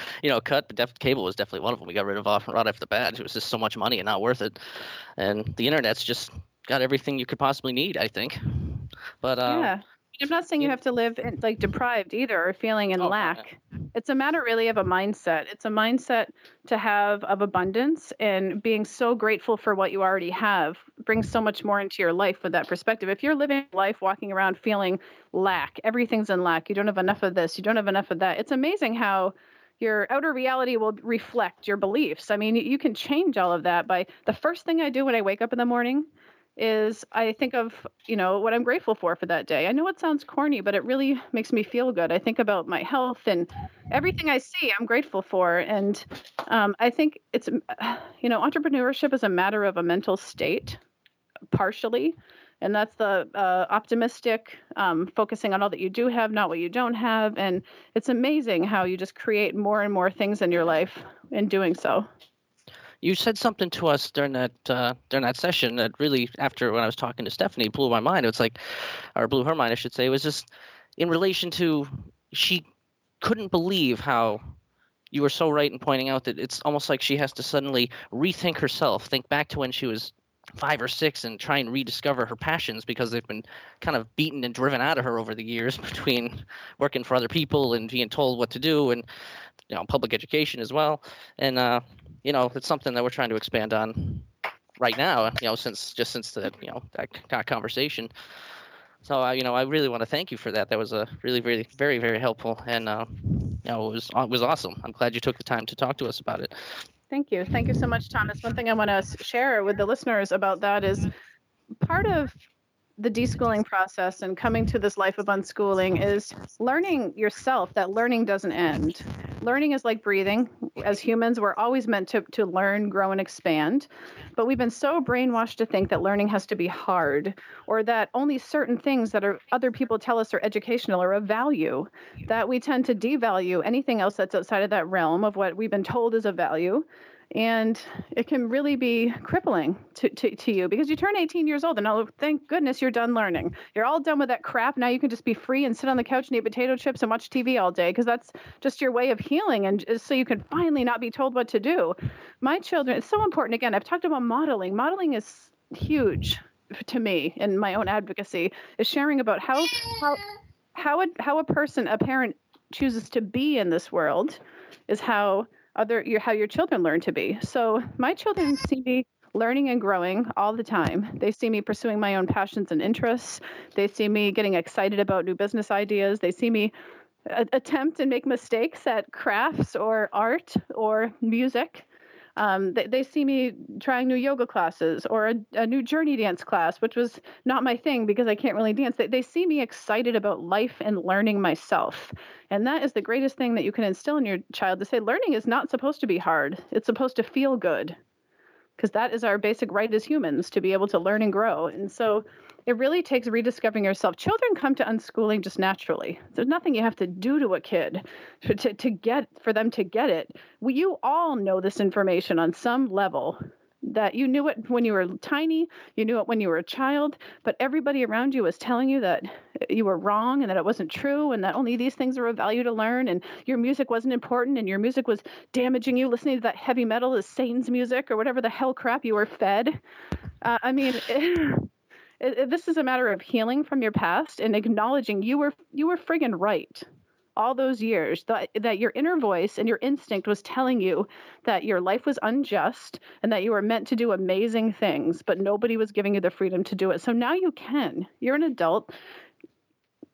you know, cut, but def- cable was definitely one of them. We got rid of off right off the bat. It was just so much money and not worth it. And the internet's just got everything you could possibly need, I think. But uh, yeah. I'm not saying you have to live in, like deprived either or feeling in oh, lack. It's a matter really of a mindset. It's a mindset to have of abundance and being so grateful for what you already have brings so much more into your life with that perspective. If you're living life walking around feeling lack, everything's in lack, you don't have enough of this, you don't have enough of that. It's amazing how your outer reality will reflect your beliefs. I mean, you can change all of that by the first thing I do when I wake up in the morning is I think of, you know, what I'm grateful for for that day. I know it sounds corny, but it really makes me feel good. I think about my health and everything I see, I'm grateful for. And um, I think it's, you know, entrepreneurship is a matter of a mental state, partially. And that's the uh, optimistic, um, focusing on all that you do have, not what you don't have. And it's amazing how you just create more and more things in your life in doing so you said something to us during that uh, during that session that really, after when I was talking to Stephanie, blew my mind. It was like, or blew her mind, I should say. It was just in relation to she couldn't believe how you were so right in pointing out that it's almost like she has to suddenly rethink herself, think back to when she was five or six and try and rediscover her passions because they've been kind of beaten and driven out of her over the years between working for other people and being told what to do and you know public education as well and uh, you know it's something that we're trying to expand on right now you know since just since the you know that, conversation so uh, you know I really want to thank you for that that was a really really very very helpful and uh, you know it was it was awesome I'm glad you took the time to talk to us about it Thank you. Thank you so much, Thomas. One thing I want to share with the listeners about that is part of the deschooling process and coming to this life of unschooling is learning yourself that learning doesn't end. Learning is like breathing. As humans, we're always meant to, to learn, grow, and expand. But we've been so brainwashed to think that learning has to be hard or that only certain things that are other people tell us are educational are of value that we tend to devalue anything else that's outside of that realm of what we've been told is of value and it can really be crippling to, to, to you because you turn 18 years old and oh thank goodness you're done learning. You're all done with that crap. Now you can just be free and sit on the couch and eat potato chips and watch tv all day because that's just your way of healing and so you can finally not be told what to do. My children it's so important. Again i've talked about modeling. Modeling is huge to me in my own advocacy is sharing about how how how a, how a person a parent chooses to be in this world is how other your how your children learn to be. So my children see me learning and growing all the time. They see me pursuing my own passions and interests. They see me getting excited about new business ideas. They see me a- attempt and make mistakes at crafts or art or music. Um, they, they see me trying new yoga classes or a, a, new journey dance class, which was not my thing because I can't really dance. They, they see me excited about life and learning myself. And that is the greatest thing that you can instill in your child to say learning is not supposed to be hard, it's supposed to feel good because that is our basic right as humans to be able to learn and grow. And so it really takes rediscovering yourself. Children come to unschooling just naturally. There's nothing you have to do to a kid to, to, to get for them to get it. We, you all know this information on some level that you knew it when you were tiny, you knew it when you were a child, but everybody around you was telling you that you were wrong and that it wasn't true and that only these things are of value to learn and your music wasn't important and your music was damaging you listening to that heavy metal is Satan's music or whatever the hell crap you were fed. Uh, I mean, it, it, this is a matter of healing from your past and acknowledging you were you were friggin' right all those years that, that your inner voice and your instinct was telling you that your life was unjust and that you were meant to do amazing things, but nobody was giving you the freedom to do it. So now you can. You're an adult.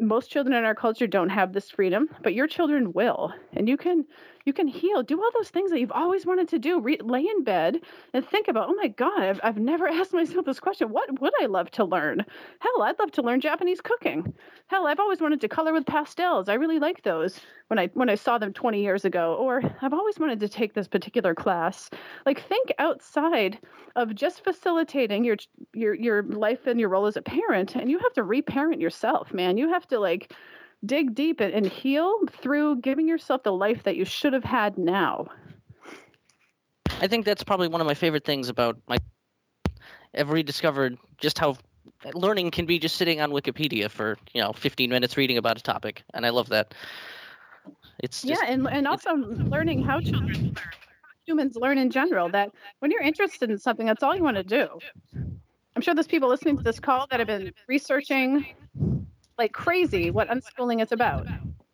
Most children in our culture don't have this freedom, but your children will. And you can you can heal. Do all those things that you've always wanted to do. Re- lay in bed and think about, oh my God, I've, I've never asked myself this question. What would I love to learn? Hell, I'd love to learn Japanese cooking. Hell, I've always wanted to color with pastels. I really like those when I when I saw them 20 years ago. Or I've always wanted to take this particular class. Like think outside of just facilitating your your your life and your role as a parent, and you have to reparent yourself, man. You have to like dig deep and heal through giving yourself the life that you should have had now. I think that's probably one of my favorite things about my. I've rediscovered just how learning can be just sitting on Wikipedia for you know 15 minutes reading about a topic, and I love that. It's just, yeah, and and also learning how children learn, humans learn in general. That when you're interested in something, that's all you want to do. I'm sure there's people listening to this call that have been researching like crazy what unschooling is about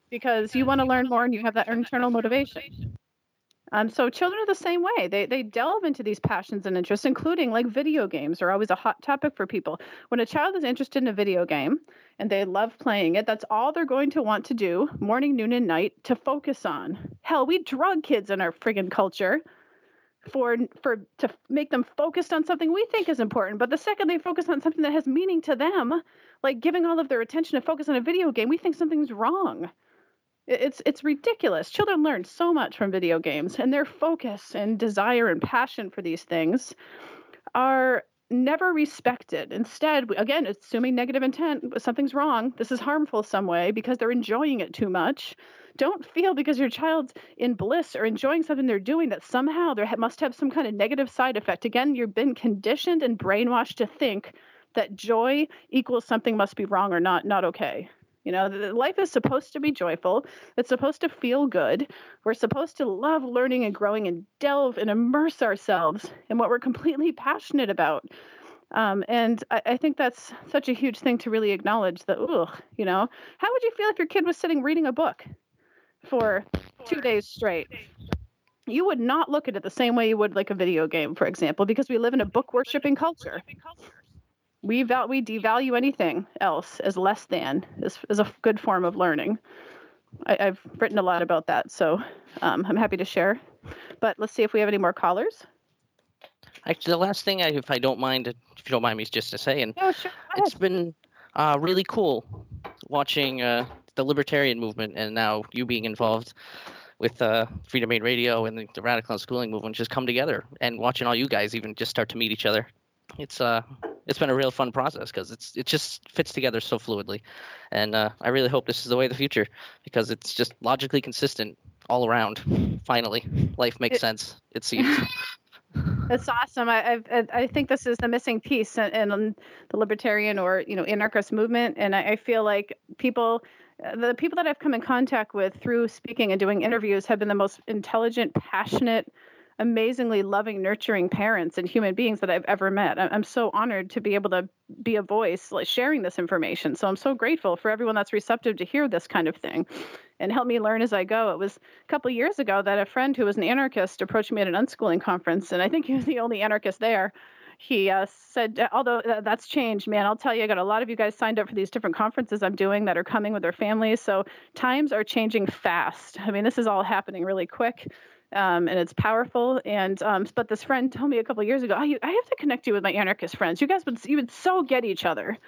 because you want to learn more and you have that internal motivation. Um, so children are the same way. They they delve into these passions and interests, including like video games are always a hot topic for people. When a child is interested in a video game and they love playing it, that's all they're going to want to do morning, noon, and night to focus on. Hell, we drug kids in our friggin' culture for for to make them focused on something we think is important. But the second they focus on something that has meaning to them, like giving all of their attention to focus on a video game, we think something's wrong. It's it's ridiculous. Children learn so much from video games, and their focus and desire and passion for these things are never respected. Instead, again, assuming negative intent, something's wrong. This is harmful some way because they're enjoying it too much. Don't feel because your child's in bliss or enjoying something they're doing that somehow there must have some kind of negative side effect. Again, you've been conditioned and brainwashed to think that joy equals something must be wrong or not not okay. You know, life is supposed to be joyful. It's supposed to feel good. We're supposed to love learning and growing and delve and immerse ourselves in what we're completely passionate about. Um, and I, I, think that's such a huge thing to really acknowledge that, ugh, you know, how would you feel if your kid was sitting reading a book for two days straight? You would not look at it the same way you would like a video game, for example, because we live in a book worshiping culture we val- we devalue anything else as less than is, is a good form of learning. I, have written a lot about that, so um, I'm happy to share. But let's see if we have any more callers. Actually, the last thing, I, if I don't mind, if you don't mind me just to say, and oh, sure. it's been uh, really cool watching uh, the libertarian movement and now you being involved with uh, Freedomain Radio and the, the radical unschooling movement just come together and watching all you guys even just start to meet each other. It's uh it's been a real fun process because it's it just fits together so fluidly, and uh, I really hope this is the way of the future because it's just logically consistent all around. Finally, life makes it, sense. It seems. That's awesome. I, I, I think this is the missing piece in, in, the libertarian or you know anarchist movement, and I, I feel like people the people that I've come in contact with through speaking and doing interviews have been the most intelligent, passionate, amazingly loving, nurturing parents and human beings that I've ever met. I'm so honored to be able to be a voice like sharing this information. So I'm so grateful for everyone that's receptive to hear this kind of thing and help me learn as I go. It was a couple years ago that a friend who was an anarchist approached me at an unschooling conference, and I think he was the only anarchist there. He uh, said, although that's changed, man, I'll tell you, I got a lot of you guys signed up for these different conferences I'm doing that are coming with their families. So times are changing fast. I mean, this is all happening really quick um, and it's powerful. And um, but this friend told me a couple years ago, you, I have to connect you with my anarchist friends. You guys would you would so get each other.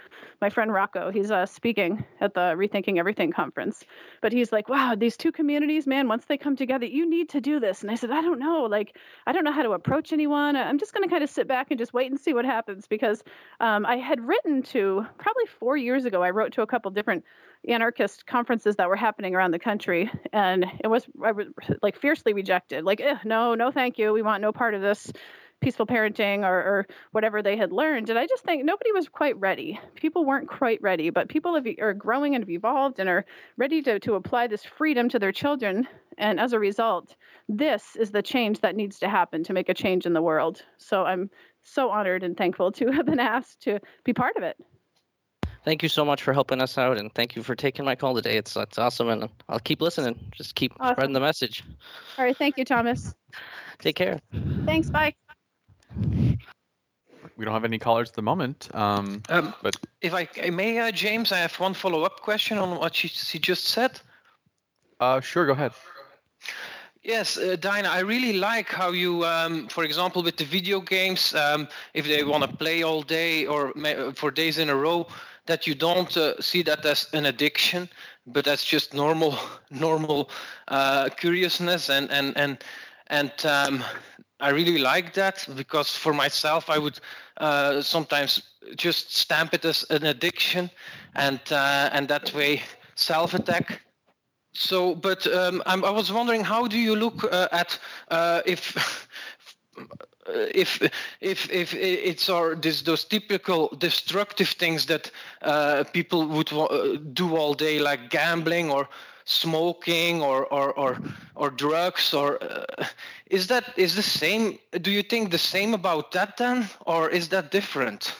My friend Rocco, he's uh, speaking at the Rethinking Everything conference, but he's like, wow, these two communities, man, once they come together, you need to do this. And I said, I don't know, like I don't know how to approach anyone. I'm just going to kind of sit back and just wait and see what happens because um, I had written to probably four years ago. I wrote to a couple different anarchist conferences that were happening around the country, and it was, was like fiercely rejected. Like, eh, no, no, thank you. We want no part of this peaceful parenting or, or, whatever they had learned. And I just think nobody was quite ready. People weren't quite ready, but people have, are growing and have evolved and are ready to, to apply this freedom to their children. And as a result, this is the change that needs to happen to make a change in the world. So I'm so honored and thankful to have been asked to be part of it thank you so much for helping us out, and thank you for taking my call today. It's it's awesome, and I'll keep listening. Just keep awesome. spreading the message. All right, thank you, Thomas. Take care. Thanks. Bye. We don't have any callers at the moment. Um, um, but if I may, uh, James, I have one follow-up question on what she, she just said. Uh, sure, go ahead. Yes, uh, Dayna, I really like how you, um, for example, with the video games, um, if they want to play all day or for days in a row, that you don't uh, see that as an addiction, but that's just normal, normal uh, curiousness, and and and and um, I really like that because for myself, I would uh, sometimes just stamp it as an addiction, and uh, and that way self-attack. So, but um, i'm i was wondering, how do you look uh, at uh, if if if if it's or this those typical destructive things that uh, people would uh, do all day, like gambling or smoking or or or, or drugs, or uh, is that is the same? Do you think the same about that then, or is that different?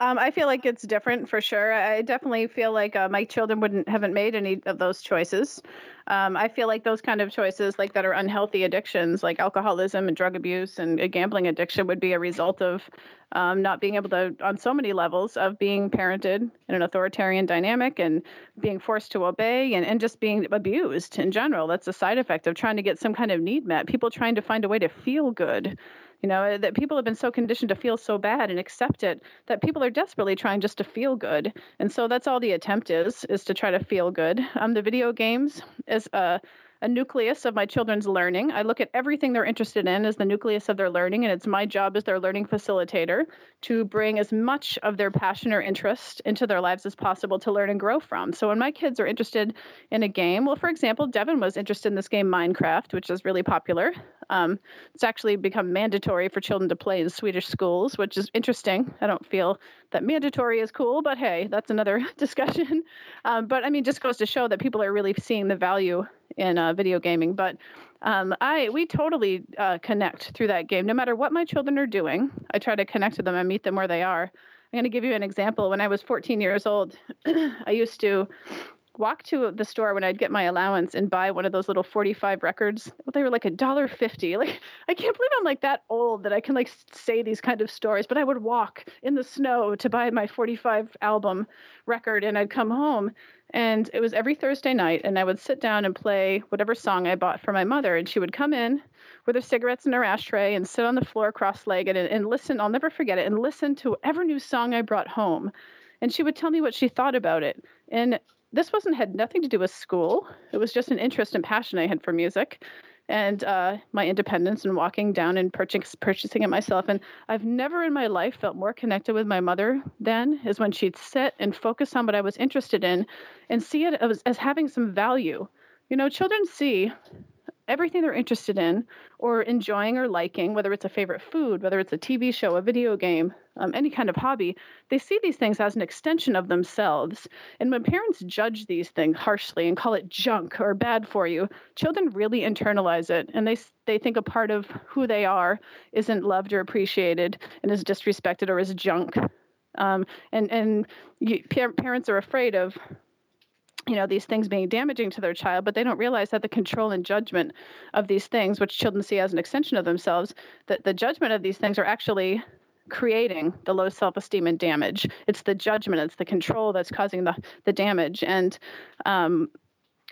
Um, I feel like it's different for sure. I definitely feel like uh, my children wouldn't haven't made any of those choices. Um, I feel like those kind of choices, like that are unhealthy addictions, like alcoholism and drug abuse and a gambling addiction, would be a result of um, not being able to, on so many levels, of being parented in an authoritarian dynamic and being forced to obey and, and just being abused in general. That's a side effect of trying to get some kind of need met. People trying to find a way to feel good you know that people have been so conditioned to feel so bad and accept it that people are desperately trying just to feel good. And so that's all the attempt is is to try to feel good. Um the video games is uh a nucleus of my children's learning. I look at everything they're interested in as the nucleus of their learning, and it's my job as their learning facilitator to bring as much of their passion or interest into their lives as possible to learn and grow from. So when my kids are interested in a game, well, for example, Devin was interested in this game Minecraft, which is really popular. Um, it's actually become mandatory for children to play in Swedish schools, which is interesting. I don't feel that mandatory is cool, but hey, that's another discussion. Um, but I mean, just goes to show that people are really seeing the value in uh, video gaming. But um, I we totally uh, connect through that game. No matter what my children are doing, I try to connect to them and meet them where they are. I'm going to give you an example. When I was 14 years old, I used to walk to the store when I'd get my allowance and buy one of those little 45 records. They were like a dollar fifty. Like I can't believe I'm like that old that I can like say these kind of stories. But I would walk in the snow to buy my 45 album record, and I'd come home, and it was every Thursday night, and I would sit down and play whatever song I bought for my mother, and she would come in with her cigarettes in her ashtray and sit on the floor cross-legged and, and listen. I'll never forget it, and listen to whatever new song I brought home and she would tell me what she thought about it. And this wasn't had nothing to do with school. It was just an interest and passion I had for music, and uh, my independence and walking down and purchase, purchasing it myself. And I've never in my life felt more connected with my mother than is when she'd sit and focus on what I was interested in, and see it as, as having some value. You know, children see everything they're interested in or enjoying or liking, whether it's a favorite food, whether it's a TV show, a video game, um, any kind of hobby, they see these things as an extension of themselves. And when parents judge these things harshly and call it junk or bad for you, children really internalize it and they, they think a part of who they are isn't loved or appreciated and is disrespected or is junk. Um, and and you, parents are afraid of you know these things being damaging to their child but they don't realize that the control and judgment of these things which children see as an extension of themselves that the judgment of these things are actually creating the low self-esteem and damage it's the judgment it's the control that's causing the, the damage and um,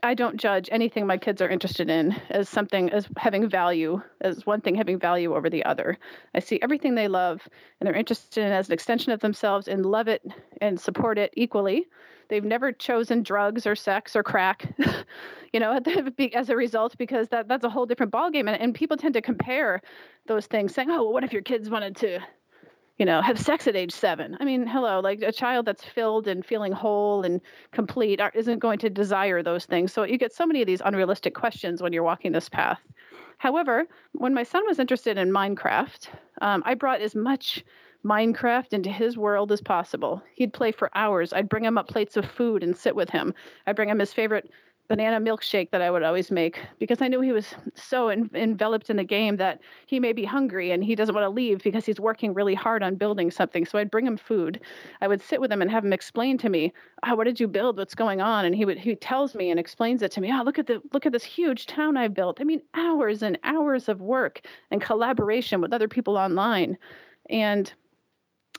I don't judge anything my kids are interested in as something as having value, as one thing having value over the other. I see everything they love and they're interested in as an extension of themselves and love it and support it equally. They've never chosen drugs or sex or crack, you know, as a result, because that, that's a whole different ballgame. And, and people tend to compare those things, saying, oh, well, what if your kids wanted to you know, have sex at age seven. I mean, hello, like a child that's filled and feeling whole and complete isn't going to desire those things. So you get so many of these unrealistic questions when you're walking this path. However, when my son was interested in Minecraft, um, I brought as much Minecraft into his world as possible. He'd play for hours. I'd bring him up plates of food and sit with him. I'd bring him his favorite banana milkshake that I would always make because I knew he was so en- enveloped in the game that he may be hungry and he doesn't want to leave because he's working really hard on building something. So I'd bring him food. I would sit with him and have him explain to me, "Oh, what did you build? What's going on?" And he would he tells me and explains it to me. "Oh, look at the look at this huge town I built." I mean, hours and hours of work and collaboration with other people online. And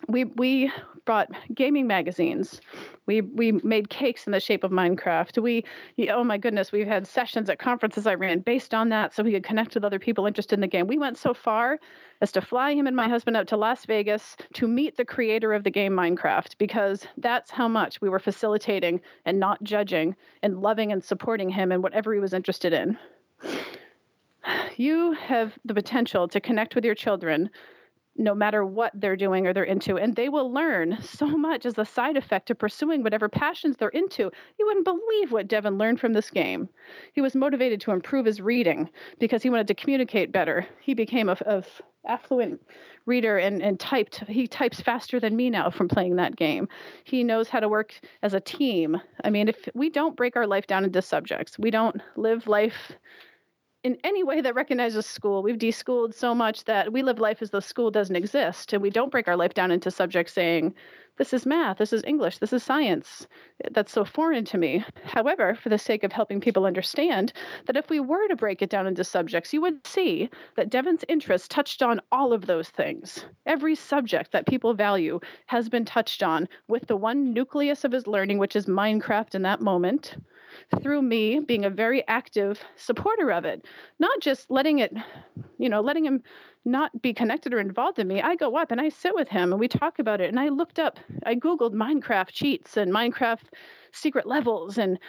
we we brought gaming magazines. We we made cakes in the shape of Minecraft. We oh my goodness, we've had sessions at conferences I ran based on that, so we could connect with other people interested in the game. We went so far as to fly him and my husband out to Las Vegas to meet the creator of the game Minecraft because that's how much we were facilitating and not judging and loving and supporting him and whatever he was interested in. You have the potential to connect with your children no matter what they're doing or they're into. And they will learn so much as a side effect of pursuing whatever passions they're into. You wouldn't believe what Devin learned from this game. He was motivated to improve his reading because he wanted to communicate better. He became a, a affluent reader and, and typed. He types faster than me now from playing that game. He knows how to work as a team. I mean, if we don't break our life down into subjects, we don't live life in any way that recognizes school. We've deschooled so much that we live life as though school doesn't exist, and we don't break our life down into subjects saying, this is math, this is English, this is science. That's so foreign to me. However, for the sake of helping people understand that if we were to break it down into subjects, you would see that Devin's interest touched on all of those things. Every subject that people value has been touched on with the one nucleus of his learning, which is Minecraft in that moment through me being a very active supporter of it, not just letting it, you know, letting him not be connected or involved in me. I go up and I sit with him and we talk about it. And I looked up, I Googled Minecraft cheats and Minecraft secret levels and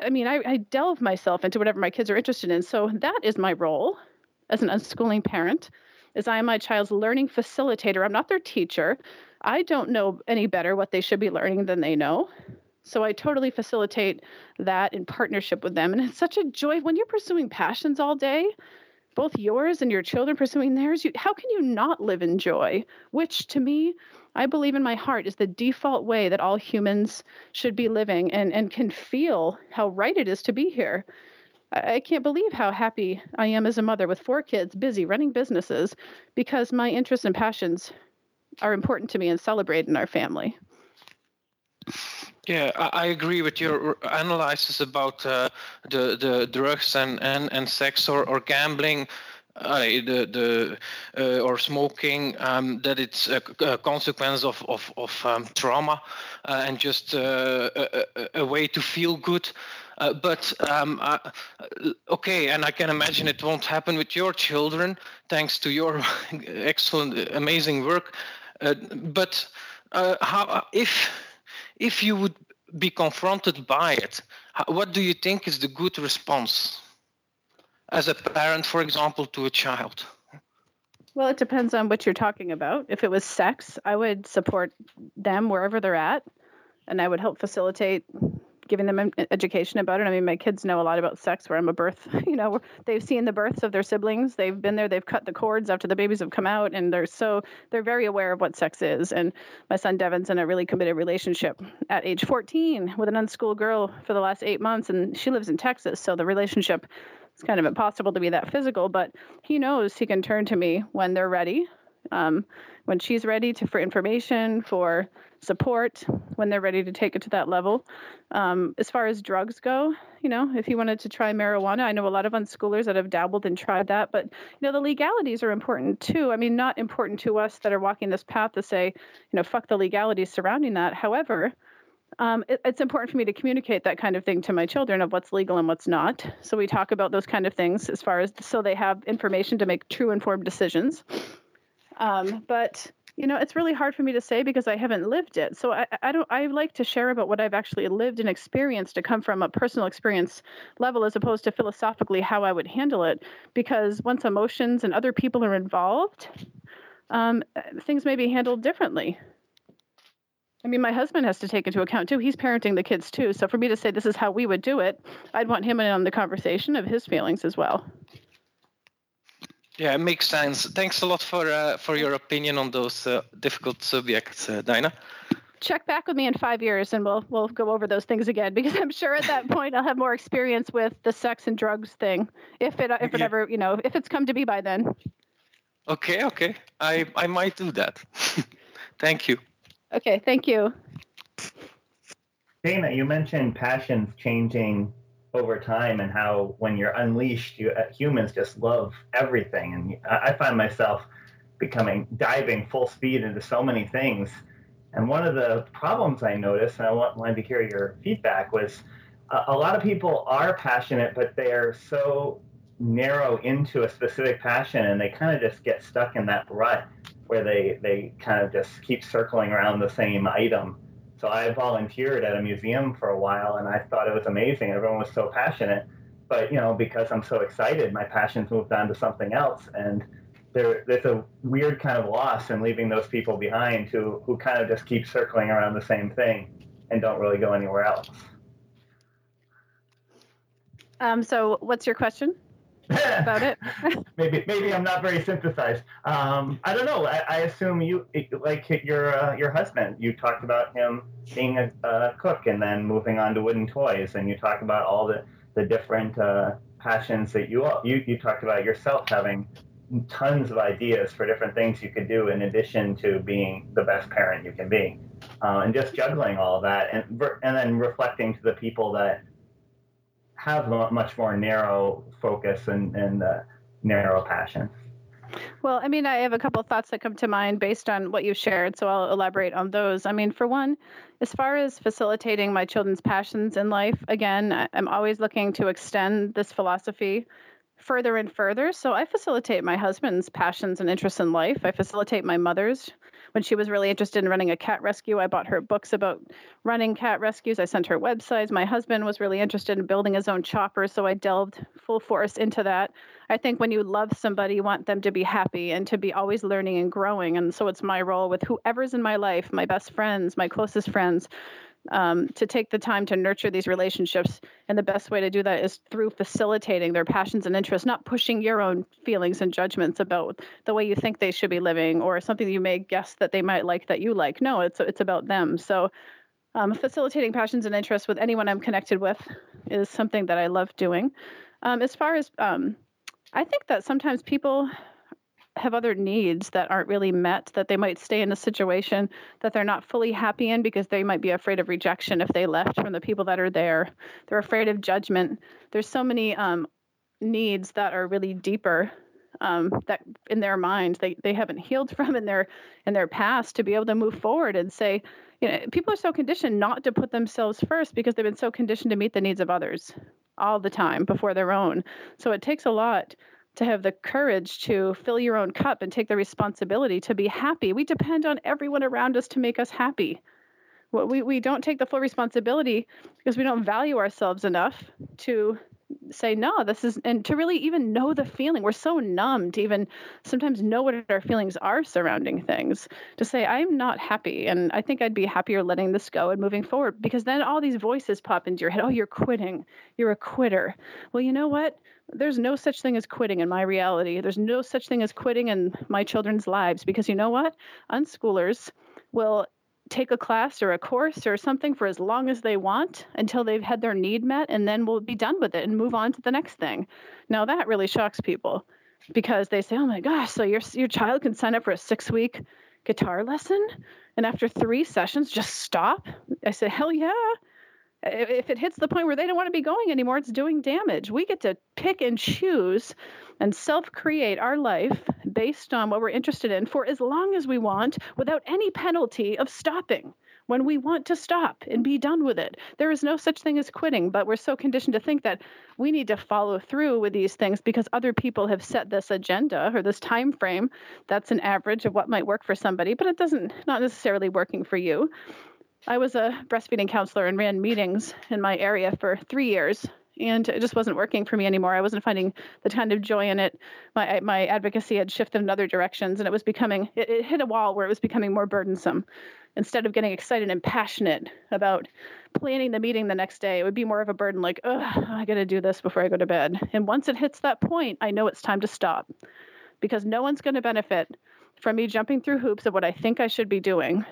I mean, I, I delve myself into whatever my kids are interested in. So that is my role as an unschooling parent is I am my child's learning facilitator. I'm not their teacher. I don't know any better what they should be learning than they know. So I totally facilitate that in partnership with them. And it's such a joy when you're pursuing passions all day, both yours and your children pursuing theirs. You, how can you not live in joy? Which to me, I believe in my heart is the default way that all humans should be living and, and can feel how right it is to be here. I, can't believe how happy I am as a mother with four kids, busy running businesses, because my interests and passions are important to me and celebrated in our family. Yeah, I, agree with your analysis about uh, the the drugs and, and, and sex or, or gambling. Uh, the the uh, or smoking um, that it's a, a, consequence of of, of um, trauma uh, and just uh, a, a, way to feel good. Uh, but um, uh, okay, and I can imagine it won't happen with your children, thanks to your excellent, amazing work. but how if if you would be confronted by it, what do you think is the good response as a parent, for example, to a child? Well, it depends on what you're talking about. If it was sex, I would support them wherever they're at, and I would help facilitate giving them education about it. I mean, my kids know a lot about sex. Where I'm a birth, you know, they've seen the births of their siblings. They've been there. They've cut the cords after the babies have come out, and they're so they're very aware of what sex is. And my son Devin's in a really committed relationship at age 14 with an unschooled girl for the last eight months, and she lives in Texas, so the relationship. It's kind of impossible to be that physical, but he knows he can turn to me when they're ready um, when she's ready to for information for support when they're ready to take it to that level um, as far as drugs go you know if you wanted to try marijuana i know a lot of unschoolers that have dabbled and tried that but you know the legalities are important too i mean not important to us that are walking this path to say you know fuck the legalities surrounding that however um, it, it's important for me to communicate that kind of thing to my children of what's legal and what's not. So we talk about those kind of things as far as so they have information to make true informed decisions. Um, but you know, it's really hard for me to say because I haven't lived it. So I, I don't. I like to share about what I've actually lived and experienced to come from a personal experience level, as opposed to philosophically how I would handle it. Because once emotions and other people are involved, um, things may be handled differently. I mean, my husband has to take into account too. He's parenting the kids too. So for me to say this is how we would do it, I'd want him in on the conversation of his feelings as well. Yeah, it makes sense. Thanks a lot for uh, for your opinion on those uh, difficult subjects, uh, Dayna. Check back with me in five years, and we'll we'll go over those things again because I'm sure at that point I'll have more experience with the sex and drugs thing, if it if it yeah. ever you know if it's come to be by then. Okay, okay, I I might do that. thank you. Okay, thank you. Dayna, you mentioned passions changing over time and how when you're unleashed, you uh, humans just love everything. And I find myself becoming diving full speed into so many things. And one of the problems I noticed, and I wanted to hear your feedback, was uh, a lot of people are passionate, but they're so narrow into a specific passion and they kind of just get stuck in that rut where they, they kind of just keep circling around the same item so I volunteered at a museum for a while, and I thought it was amazing. Everyone was so passionate, but you know, because I'm so excited, my passions moved on to something else, and there, there's a weird kind of loss in leaving those people behind who who kind of just keep circling around the same thing and don't really go anywhere else. Um, so, what's your question? about it. maybe maybe I'm not very synthesized. Um, I don't know. I, I assume you like your uh, your husband. You talked about him being a, a, cook and then moving on to wooden toys, and you talked about all the the different uh, passions that you all you you talked about yourself having tons of ideas for different things you could do in addition to being the best parent you can be, uh, and just juggling all that, and and then reflecting to the people that have a much more narrow focus and, and uh, narrow passion. Well, I mean, I have a couple of thoughts that come to mind based on what you shared, so I'll elaborate on those. I mean, for one, as far as facilitating my children's passions in life, again, I'm always looking to extend this philosophy further and further. So I facilitate my husband's passions and interests in life. I facilitate my mother's when she was really interested in running a cat rescue, I bought her books about running cat rescues. I sent her websites. My husband was really interested in building his own chopper, so I delved full force into that. I think when you love somebody, you want them to be happy and to be always learning and growing. And so it's my role with whoever's in my life, my best friends, my closest friends, um, to take the time to nurture these relationships. And the best way to do that is through facilitating their passions and interests, not pushing your own feelings and judgments about the way you think they should be living or something you may guess that they might like that you like. No, it's it's about them. So. Um, facilitating passions and interests with anyone I'm connected with is something that I love doing. Um, as far as um, I think that sometimes people have other needs that aren't really met, that they might stay in a situation that they're not fully happy in because they might be afraid of rejection if they left from the people that are there. They're afraid of judgment. There's so many um, needs that are really deeper um, that in their minds they, they haven't healed from in their in their past to be able to move forward and say, you know, people are so conditioned not to put themselves first because they've been so conditioned to meet the needs of others all the time before their own. So it takes a lot to have the courage to fill your own cup and take the responsibility to be happy. We depend on everyone around us to make us happy. We, we don't take the full responsibility because we don't value ourselves enough to say no this is and to really even know the mm-hmm. feeling we're so numb to even sometimes know what our feelings are surrounding things to say i'm not happy and i think i'd be happier letting this go and moving forward because then all these voices pop into your head oh you're quitting you're a quitter well you know what there's no such thing as quitting in my reality. There's no such thing as quitting in my children's lives because you know what? Unschoolers will take a class or a course or something for as long as they want until they've had their need met and then we'll be done with it and move on to the next thing. Now that really shocks people because they say, "Oh my gosh, so your your child can sign up for a 6-week guitar lesson and after 3 sessions just stop?" I said, "Hell yeah." If it hits the point where they don't want to be going anymore, it's doing damage. We get to pick and choose and self create our life based on what we're interested in for as long as we want without any penalty of stopping when we want to stop and be done with it. There is no such thing as quitting, but we're so conditioned to think that we need to follow through with these things because other people have set this agenda or this time frame that's an average of what might work for somebody, but it doesn't not necessarily working for you. I was a breastfeeding counselor and ran meetings in my area for three years, and it just wasn't working for me anymore. I wasn't finding the kind of joy in it. My my advocacy had shifted in other directions, and it was becoming it, it hit a wall where it was becoming more burdensome. Instead of getting excited and passionate about planning the meeting the next day, it would be more of a burden. Like, oh, I got to do this before I go to bed. And once it hits that point, I know it's time to stop, because no one's going to benefit from me jumping through hoops of what I think I should be doing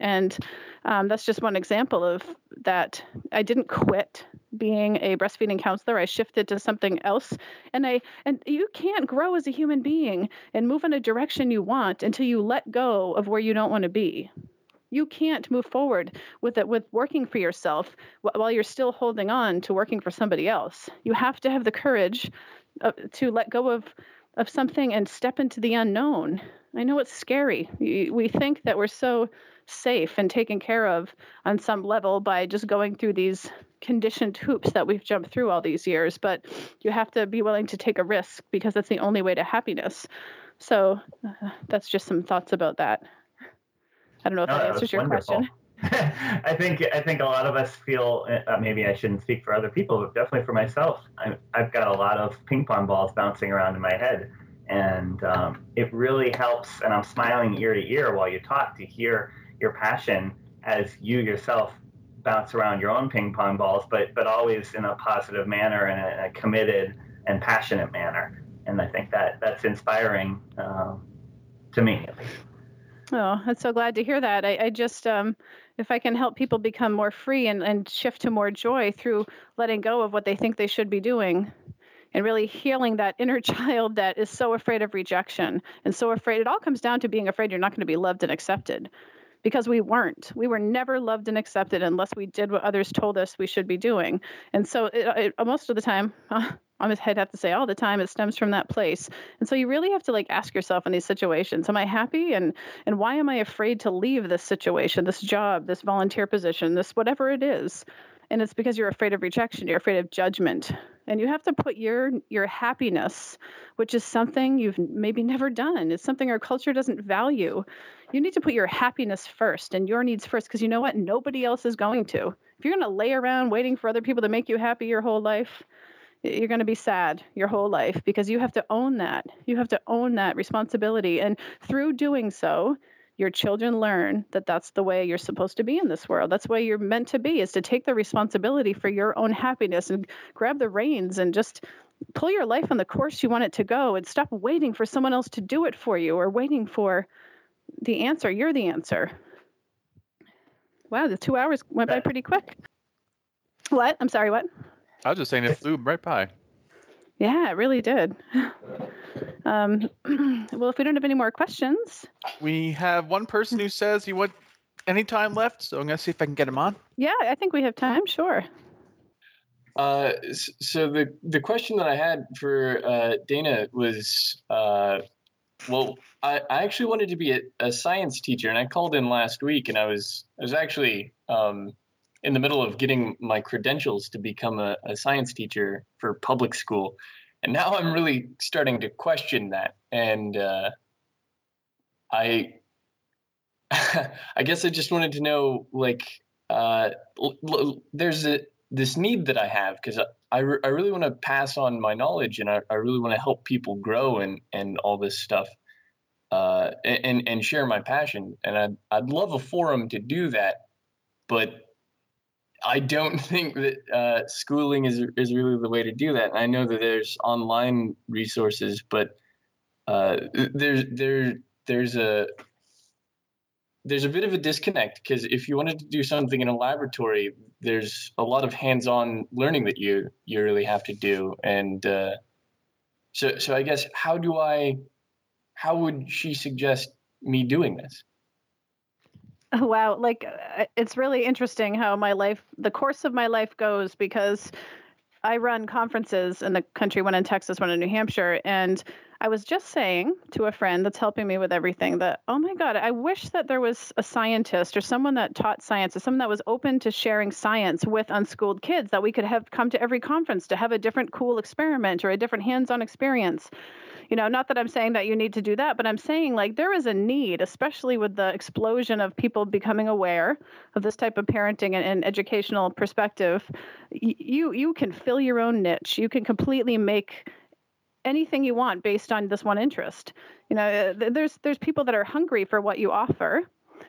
and um, that's just one example of that. I didn't quit being a breastfeeding counselor. I shifted to something else, and I and you can't grow as a human being and move in a direction you want until you let go of where you don't want to be. You can't move forward with it with working for yourself while you're still holding on to working for somebody else. You have to have the courage uh, to let go of of something and step into the unknown. I know it's scary. We think that we're so safe and taken care of on some level by just going through these conditioned hoops that we've jumped through all these years. But you have to be willing to take a risk because that's the only way to happiness. So uh, that's just some thoughts about that. I don't know if no, that answers your wonderful. question. I think I think a lot of us feel uh, maybe I shouldn't speak for other people, but definitely for myself. I, have got a lot of ping pong balls bouncing around in my head, and um, it really helps. And I'm smiling ear to ear while you talk to hear your passion as you yourself bounce around your own ping pong balls, but but always in a positive manner and a, a committed and passionate manner. And I think that that's inspiring um, to me. Oh, I'm so glad to hear that. I, I just, um, if I can help people become more free and, and shift to more joy through letting go of what they think they should be doing and really healing that inner child that is so afraid of rejection and so afraid, it all comes down to being afraid you're not going to be loved and accepted because we weren't. We were never loved and accepted unless we did what others told us we should be doing. And so, it, it, most of the time, uh, I'd have to say all the time, it stems from that place. And so, you really have to like ask yourself in these situations: Am I happy? And and why am I afraid to leave this situation, this job, this volunteer position, this whatever it is? And it's because you're afraid of rejection. You're afraid of judgment. and you have to put your your happiness which is something you've maybe never done it's something our culture doesn't value you need to put your happiness first and your needs first because you know what? Nobody else is going to. If you're going to lay around waiting for other people to make you happy your whole life you're going to be sad your whole life because you have to own that. You have to own that responsibility and through doing so your children learn that that's the way you're supposed to be in this world. That's the way you're meant to be is to take the responsibility for your own happiness and grab the reins and just pull your life on the course you want it to go and stop waiting for someone else to do it for you or waiting for the answer. You're the answer. Wow, the two hours went by pretty quick. What? I'm sorry, what? I was just saying it flew right by. Yeah, it really did. Um, well, if we don't have any more questions, We have one person who says he want any time left, so I'm gonna see if I can get him on. yeah, I think we have time. Sure. Uh, so the the question that I had for uh, Dayna was, uh, well, I, I actually wanted to be a, a science teacher, and I called in last week, and I was I was actually um, in the middle of getting my credentials to become a, a science teacher for public school, and now I'm really starting to question that, and uh, I I guess I just wanted to know, like, uh, l- l- there's a this need that I have because I, re- I really want to pass on my knowledge and I, I really want to help people grow and, and all this stuff uh, and, and share my passion. And I'd, I'd love a forum to do that, but I don't think that uh, schooling is, is really the way to do that. And I know that there's online resources, but uh, there's, there, there's a, there's a bit of a disconnect because if you wanted to do something in a laboratory, there's a lot of hands-on learning that you you really have to do, and uh, so so I guess how do I, how would she suggest me doing this? Oh, Wow, like uh, it's really interesting how my life, the course of my life goes because I run conferences in the country, one in Texas, one in New Hampshire, and I was just saying to a friend that's helping me with everything that, oh my God, I wish that there was a scientist or someone that taught science or someone that was open to sharing science with unschooled kids that we could have come to every conference to have a different cool experiment or a different hands-on experience. You know not that i'm saying that you need to do that but i'm saying like there is a need especially with the explosion of people becoming aware of this type of parenting and, and educational perspective. Y- you you can fill your own niche. You can completely make anything you want based on this one interest you know uh, there's there's people that are hungry for what you offer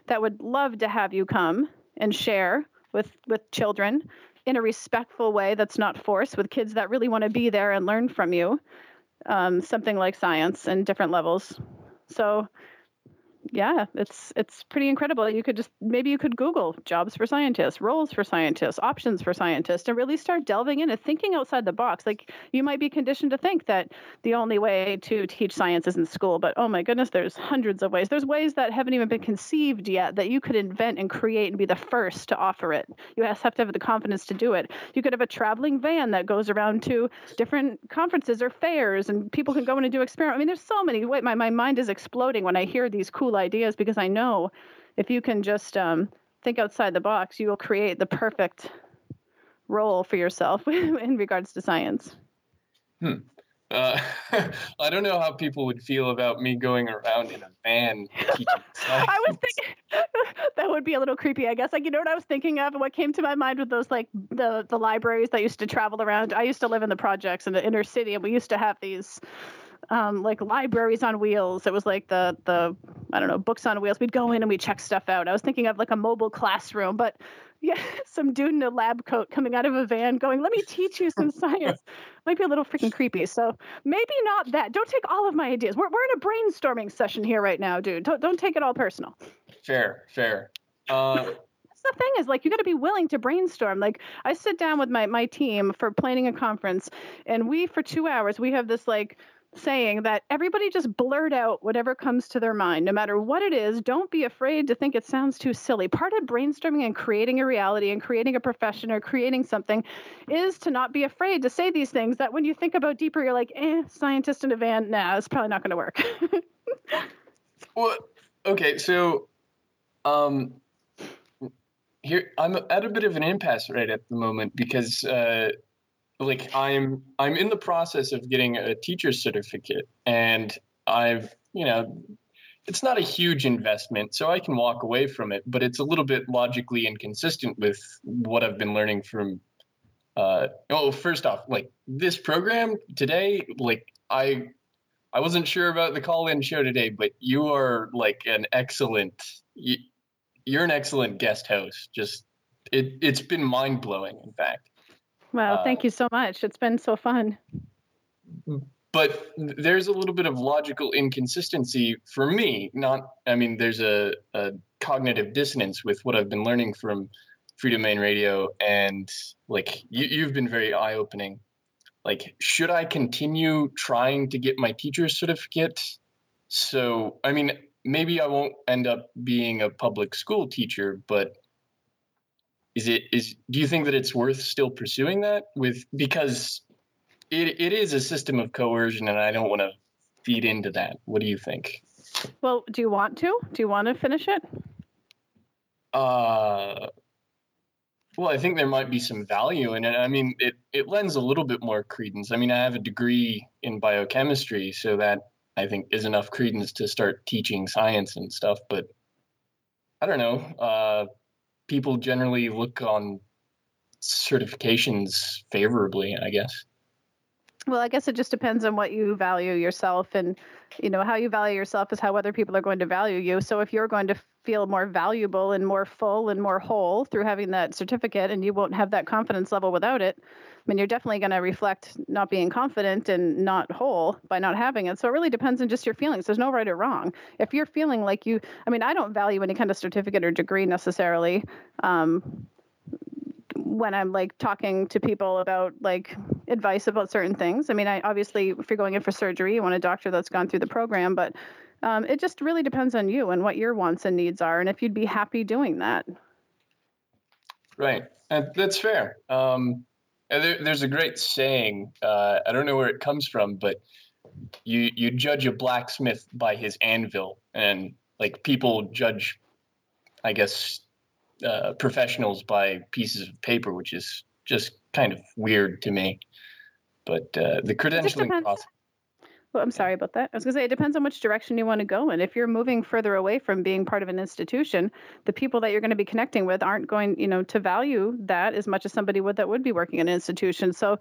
that would love to have you come and share with with children in a respectful way that's not forced with kids that really want to be there and learn from you um, something like science and different levels. So yeah, it's it's pretty incredible. You could just maybe you could Google jobs for scientists, roles for scientists, options for scientists, and really start delving in and thinking outside the box. Like you might be conditioned to think that the only way to teach science is in school, but oh my goodness, there's hundreds of ways. There's ways that haven't even been conceived yet that you could invent and create and be the first to offer it. You have to have the confidence to do it. You could have a traveling van that goes around to different conferences or fairs, and people can go in and do experiments. I mean, there's so many. Wait, my my mind is exploding when I hear these cool ideas because I know if you can just um, think outside the box, you will create the perfect role for yourself in regards to science. Uh, I don't know how people would feel about me going around in a van teaching. I was thinking that would be a little creepy, I guess. Like, you know what I was thinking of? And what came to my mind with those, like, the, the libraries that used to travel around. I used to live in the projects in the inner city, and we used to have these, um, like, libraries on wheels. It was like the, the, I don't know, books on wheels. We'd go in and we'd check stuff out. I was thinking of, like, a mobile classroom, but yeah, some dude in a lab coat coming out of a van going, let me teach you some science. Might be a little freaking creepy. So maybe not that. Don't take all of my ideas. We're, we're in a brainstorming session here right now, dude. Don't, don't take it all personal. Fair, fair. Uh, the thing is like you got to be willing to brainstorm. Like I sit down with my my team for planning a conference, and we for two hours we have this like saying that everybody just blurt out whatever comes to their mind, no matter what it is. Don't be afraid to think it sounds too silly. Part of brainstorming and creating a reality and creating a profession or creating something is to not be afraid to say these things. That when you think about deeper, you're like, eh, scientist in a van, nah, it's probably not going to work. Well, okay, so um, here I'm at a bit of an impasse right at the moment because uh, like I'm I'm in the process of getting a teacher's certificate, and I've you know it's not a huge investment, so I can walk away from it, but it's a little bit logically inconsistent with what I've been learning from. Uh, oh, first off, like this program today, like I I wasn't sure about the call-in show today, but you are like an excellent. You, you're an excellent guest host. Just it it's been mind blowing. In fact. Well, Uh, thank you so much. It's been so fun. but there's a little bit of logical inconsistency for me not i mean there's a, a cognitive dissonance with what i've been learning from Freedomain Radio and like you, you've been very eye-opening like should i continue trying to get my teacher's certificate so i mean maybe i won't end up being a public school teacher but is it is do you think that it's worth still pursuing that with because it, it is a system of coercion and i don't want to feed into that. What do you think? Well, do you want to? Do you want to finish it? uh well i think there might be some value in it. I mean it, it lends a little bit more credence. I mean i have a degree in biochemistry so that i think is enough credence to start teaching science and stuff but i don't know. Uh people generally look on certifications favorably i guess Well, I guess it just depends on what you value yourself, and you know how you value yourself is how other people are going to value you. So if you're going to feel more valuable and more full and more whole through having that certificate, and you won't have that confidence level without it, mean, you're definitely going to reflect not being confident and not whole by not having it. So it really depends on just your feelings. There's no right or wrong. If you're feeling like you, I mean, I don't value any kind of certificate or degree necessarily. Um, when I'm like talking to people about like advice about certain things. I mean, I obviously, if you're going in for surgery, you want a doctor that's gone through the program, but um, it just really depends on you and what your wants and needs are, and if you'd be happy doing that. Right. And that's fair. Um, and there, there's a great saying. Uh, I don't know where it comes from, but you you judge a blacksmith by his anvil, and like people judge, I guess, uh, professionals by pieces of paper, which is just kind of weird to me. But uh, the credentialing process. Well, I'm sorry about that. I was going to say it depends on which direction you want to go in. If you're moving further away from being part of an institution, the people that you're going to be connecting with aren't going, you know, to value that as much as somebody would that would be working in an institution. So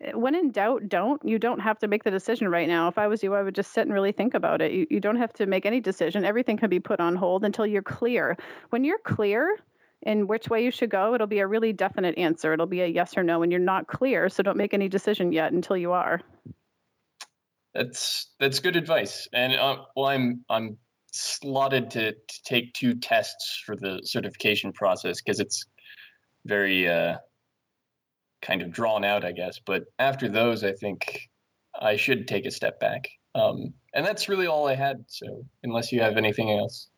eh, when in doubt, don't. You don't have to make the decision right now. If I was you, I would just sit and really think about it. You, you don't have to make any decision. Everything can be put on hold until you're clear. When you're clear in which way you should go, it'll be a really definite answer. It'll be a yes or no. When you're not clear, so don't make any decision yet until you are. That's that's good advice. And uh, well, I'm I'm slotted to, to take two tests for the certification process because it's very uh, kind of drawn out, I guess. But after those, I think I should take a step back. Um, and that's really all I had. So unless you have anything else.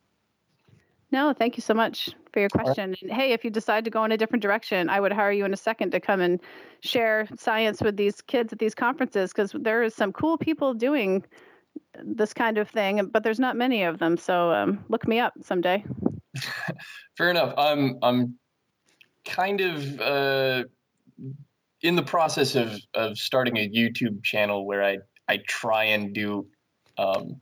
No, thank you so much for your right. question. And hey, if you decide to go in a different direction, I would hire you in a second to come and share science with these kids at these conferences because there is some cool people doing this kind of thing, but there's not many of them. So um, look me up someday. Fair enough. I'm I'm kind of uh, in the process of of starting a YouTube channel where I I try and do. Um,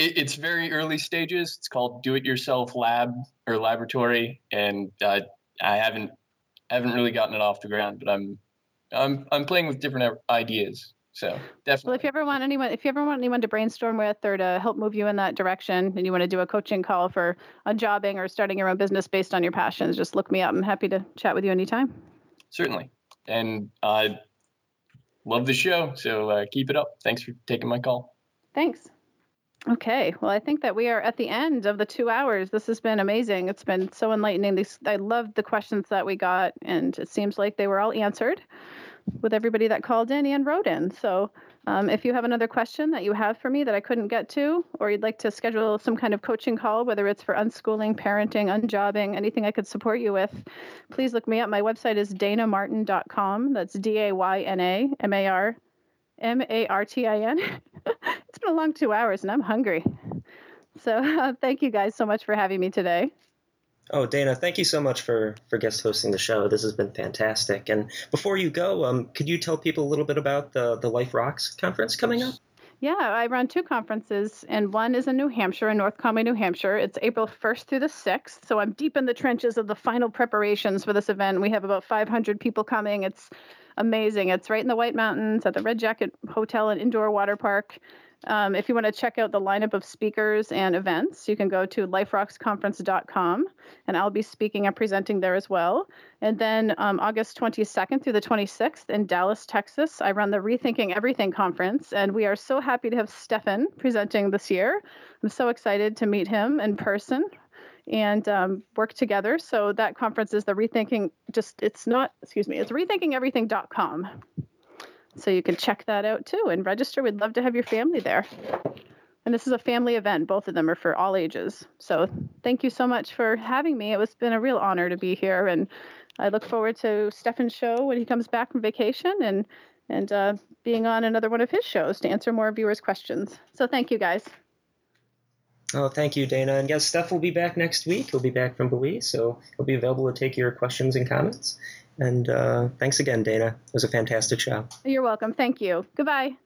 it, it's very early stages. It's called Do It Yourself Lab or Laboratory, and uh, I haven't haven't really gotten it off the ground. But I'm I'm I'm playing with different ideas. So definitely. Well, if you ever want anyone, if you ever want anyone to brainstorm with or to help move you in that direction, and you want to do a coaching call for unjobbing or starting your own business based on your passions, just look me up. I'm happy to chat with you anytime. Certainly. And I love the show. So uh, keep it up. Thanks for taking my call. Thanks. Okay, well, I think that we are at the end of the two hours. This has been amazing. It's been so enlightening. These, I loved the questions that we got, and it seems like they were all answered with everybody that called in and wrote in. So, um, if you have another question that you have for me that I couldn't get to, or you'd like to schedule some kind of coaching call, whether it's for unschooling, parenting, unjobbing, anything I could support you with, please look me up. My website is daynamartin.com. That's D A Y N A M A R M A R T I N. it's been a long two hours and I'm hungry. So uh, thank you guys so much for having me today. Oh, Dayna, thank you so much for, for guest hosting the show. This has been fantastic. And before you go, um, could you tell people a little bit about the, the Life Rocks conference coming up? Yeah, I run two conferences, and one is in New Hampshire, in North Conway, New Hampshire. It's April 1st through the 6th. So I'm deep in the trenches of the final preparations for this event. We have about 500 people coming. It's amazing. It's right in the White Mountains at the Red Jacket Hotel and Indoor Water Park. Um, if you want to check out the lineup of speakers and events, you can go to liferocksconference.com, and I'll be speaking and presenting there as well. And then um, August 22nd through the 26th in Dallas, Texas, I run the Rethinking Everything conference, and we are so happy to have Stefan presenting this year. I'm so excited to meet him in person and um, work together. So that conference is the Rethinking, just it's not, excuse me, it's rethinkingeverything.com. So you can check that out too and register. We'd love to have your family there. And this is a family event. Both of them are for all ages. So thank you so much for having me. It was been a real honor to be here, and I look forward to Stefan's show when he comes back from vacation and and uh, being on another one of his shows to answer more viewers' questions. So thank you guys. Oh, thank you, Dayna. And yes, Steph will be back next week. He'll be back from Belize, so he'll be available to take your questions and comments. And uh, thanks again, Dayna. It was a fantastic show. You're welcome. Thank you. Goodbye.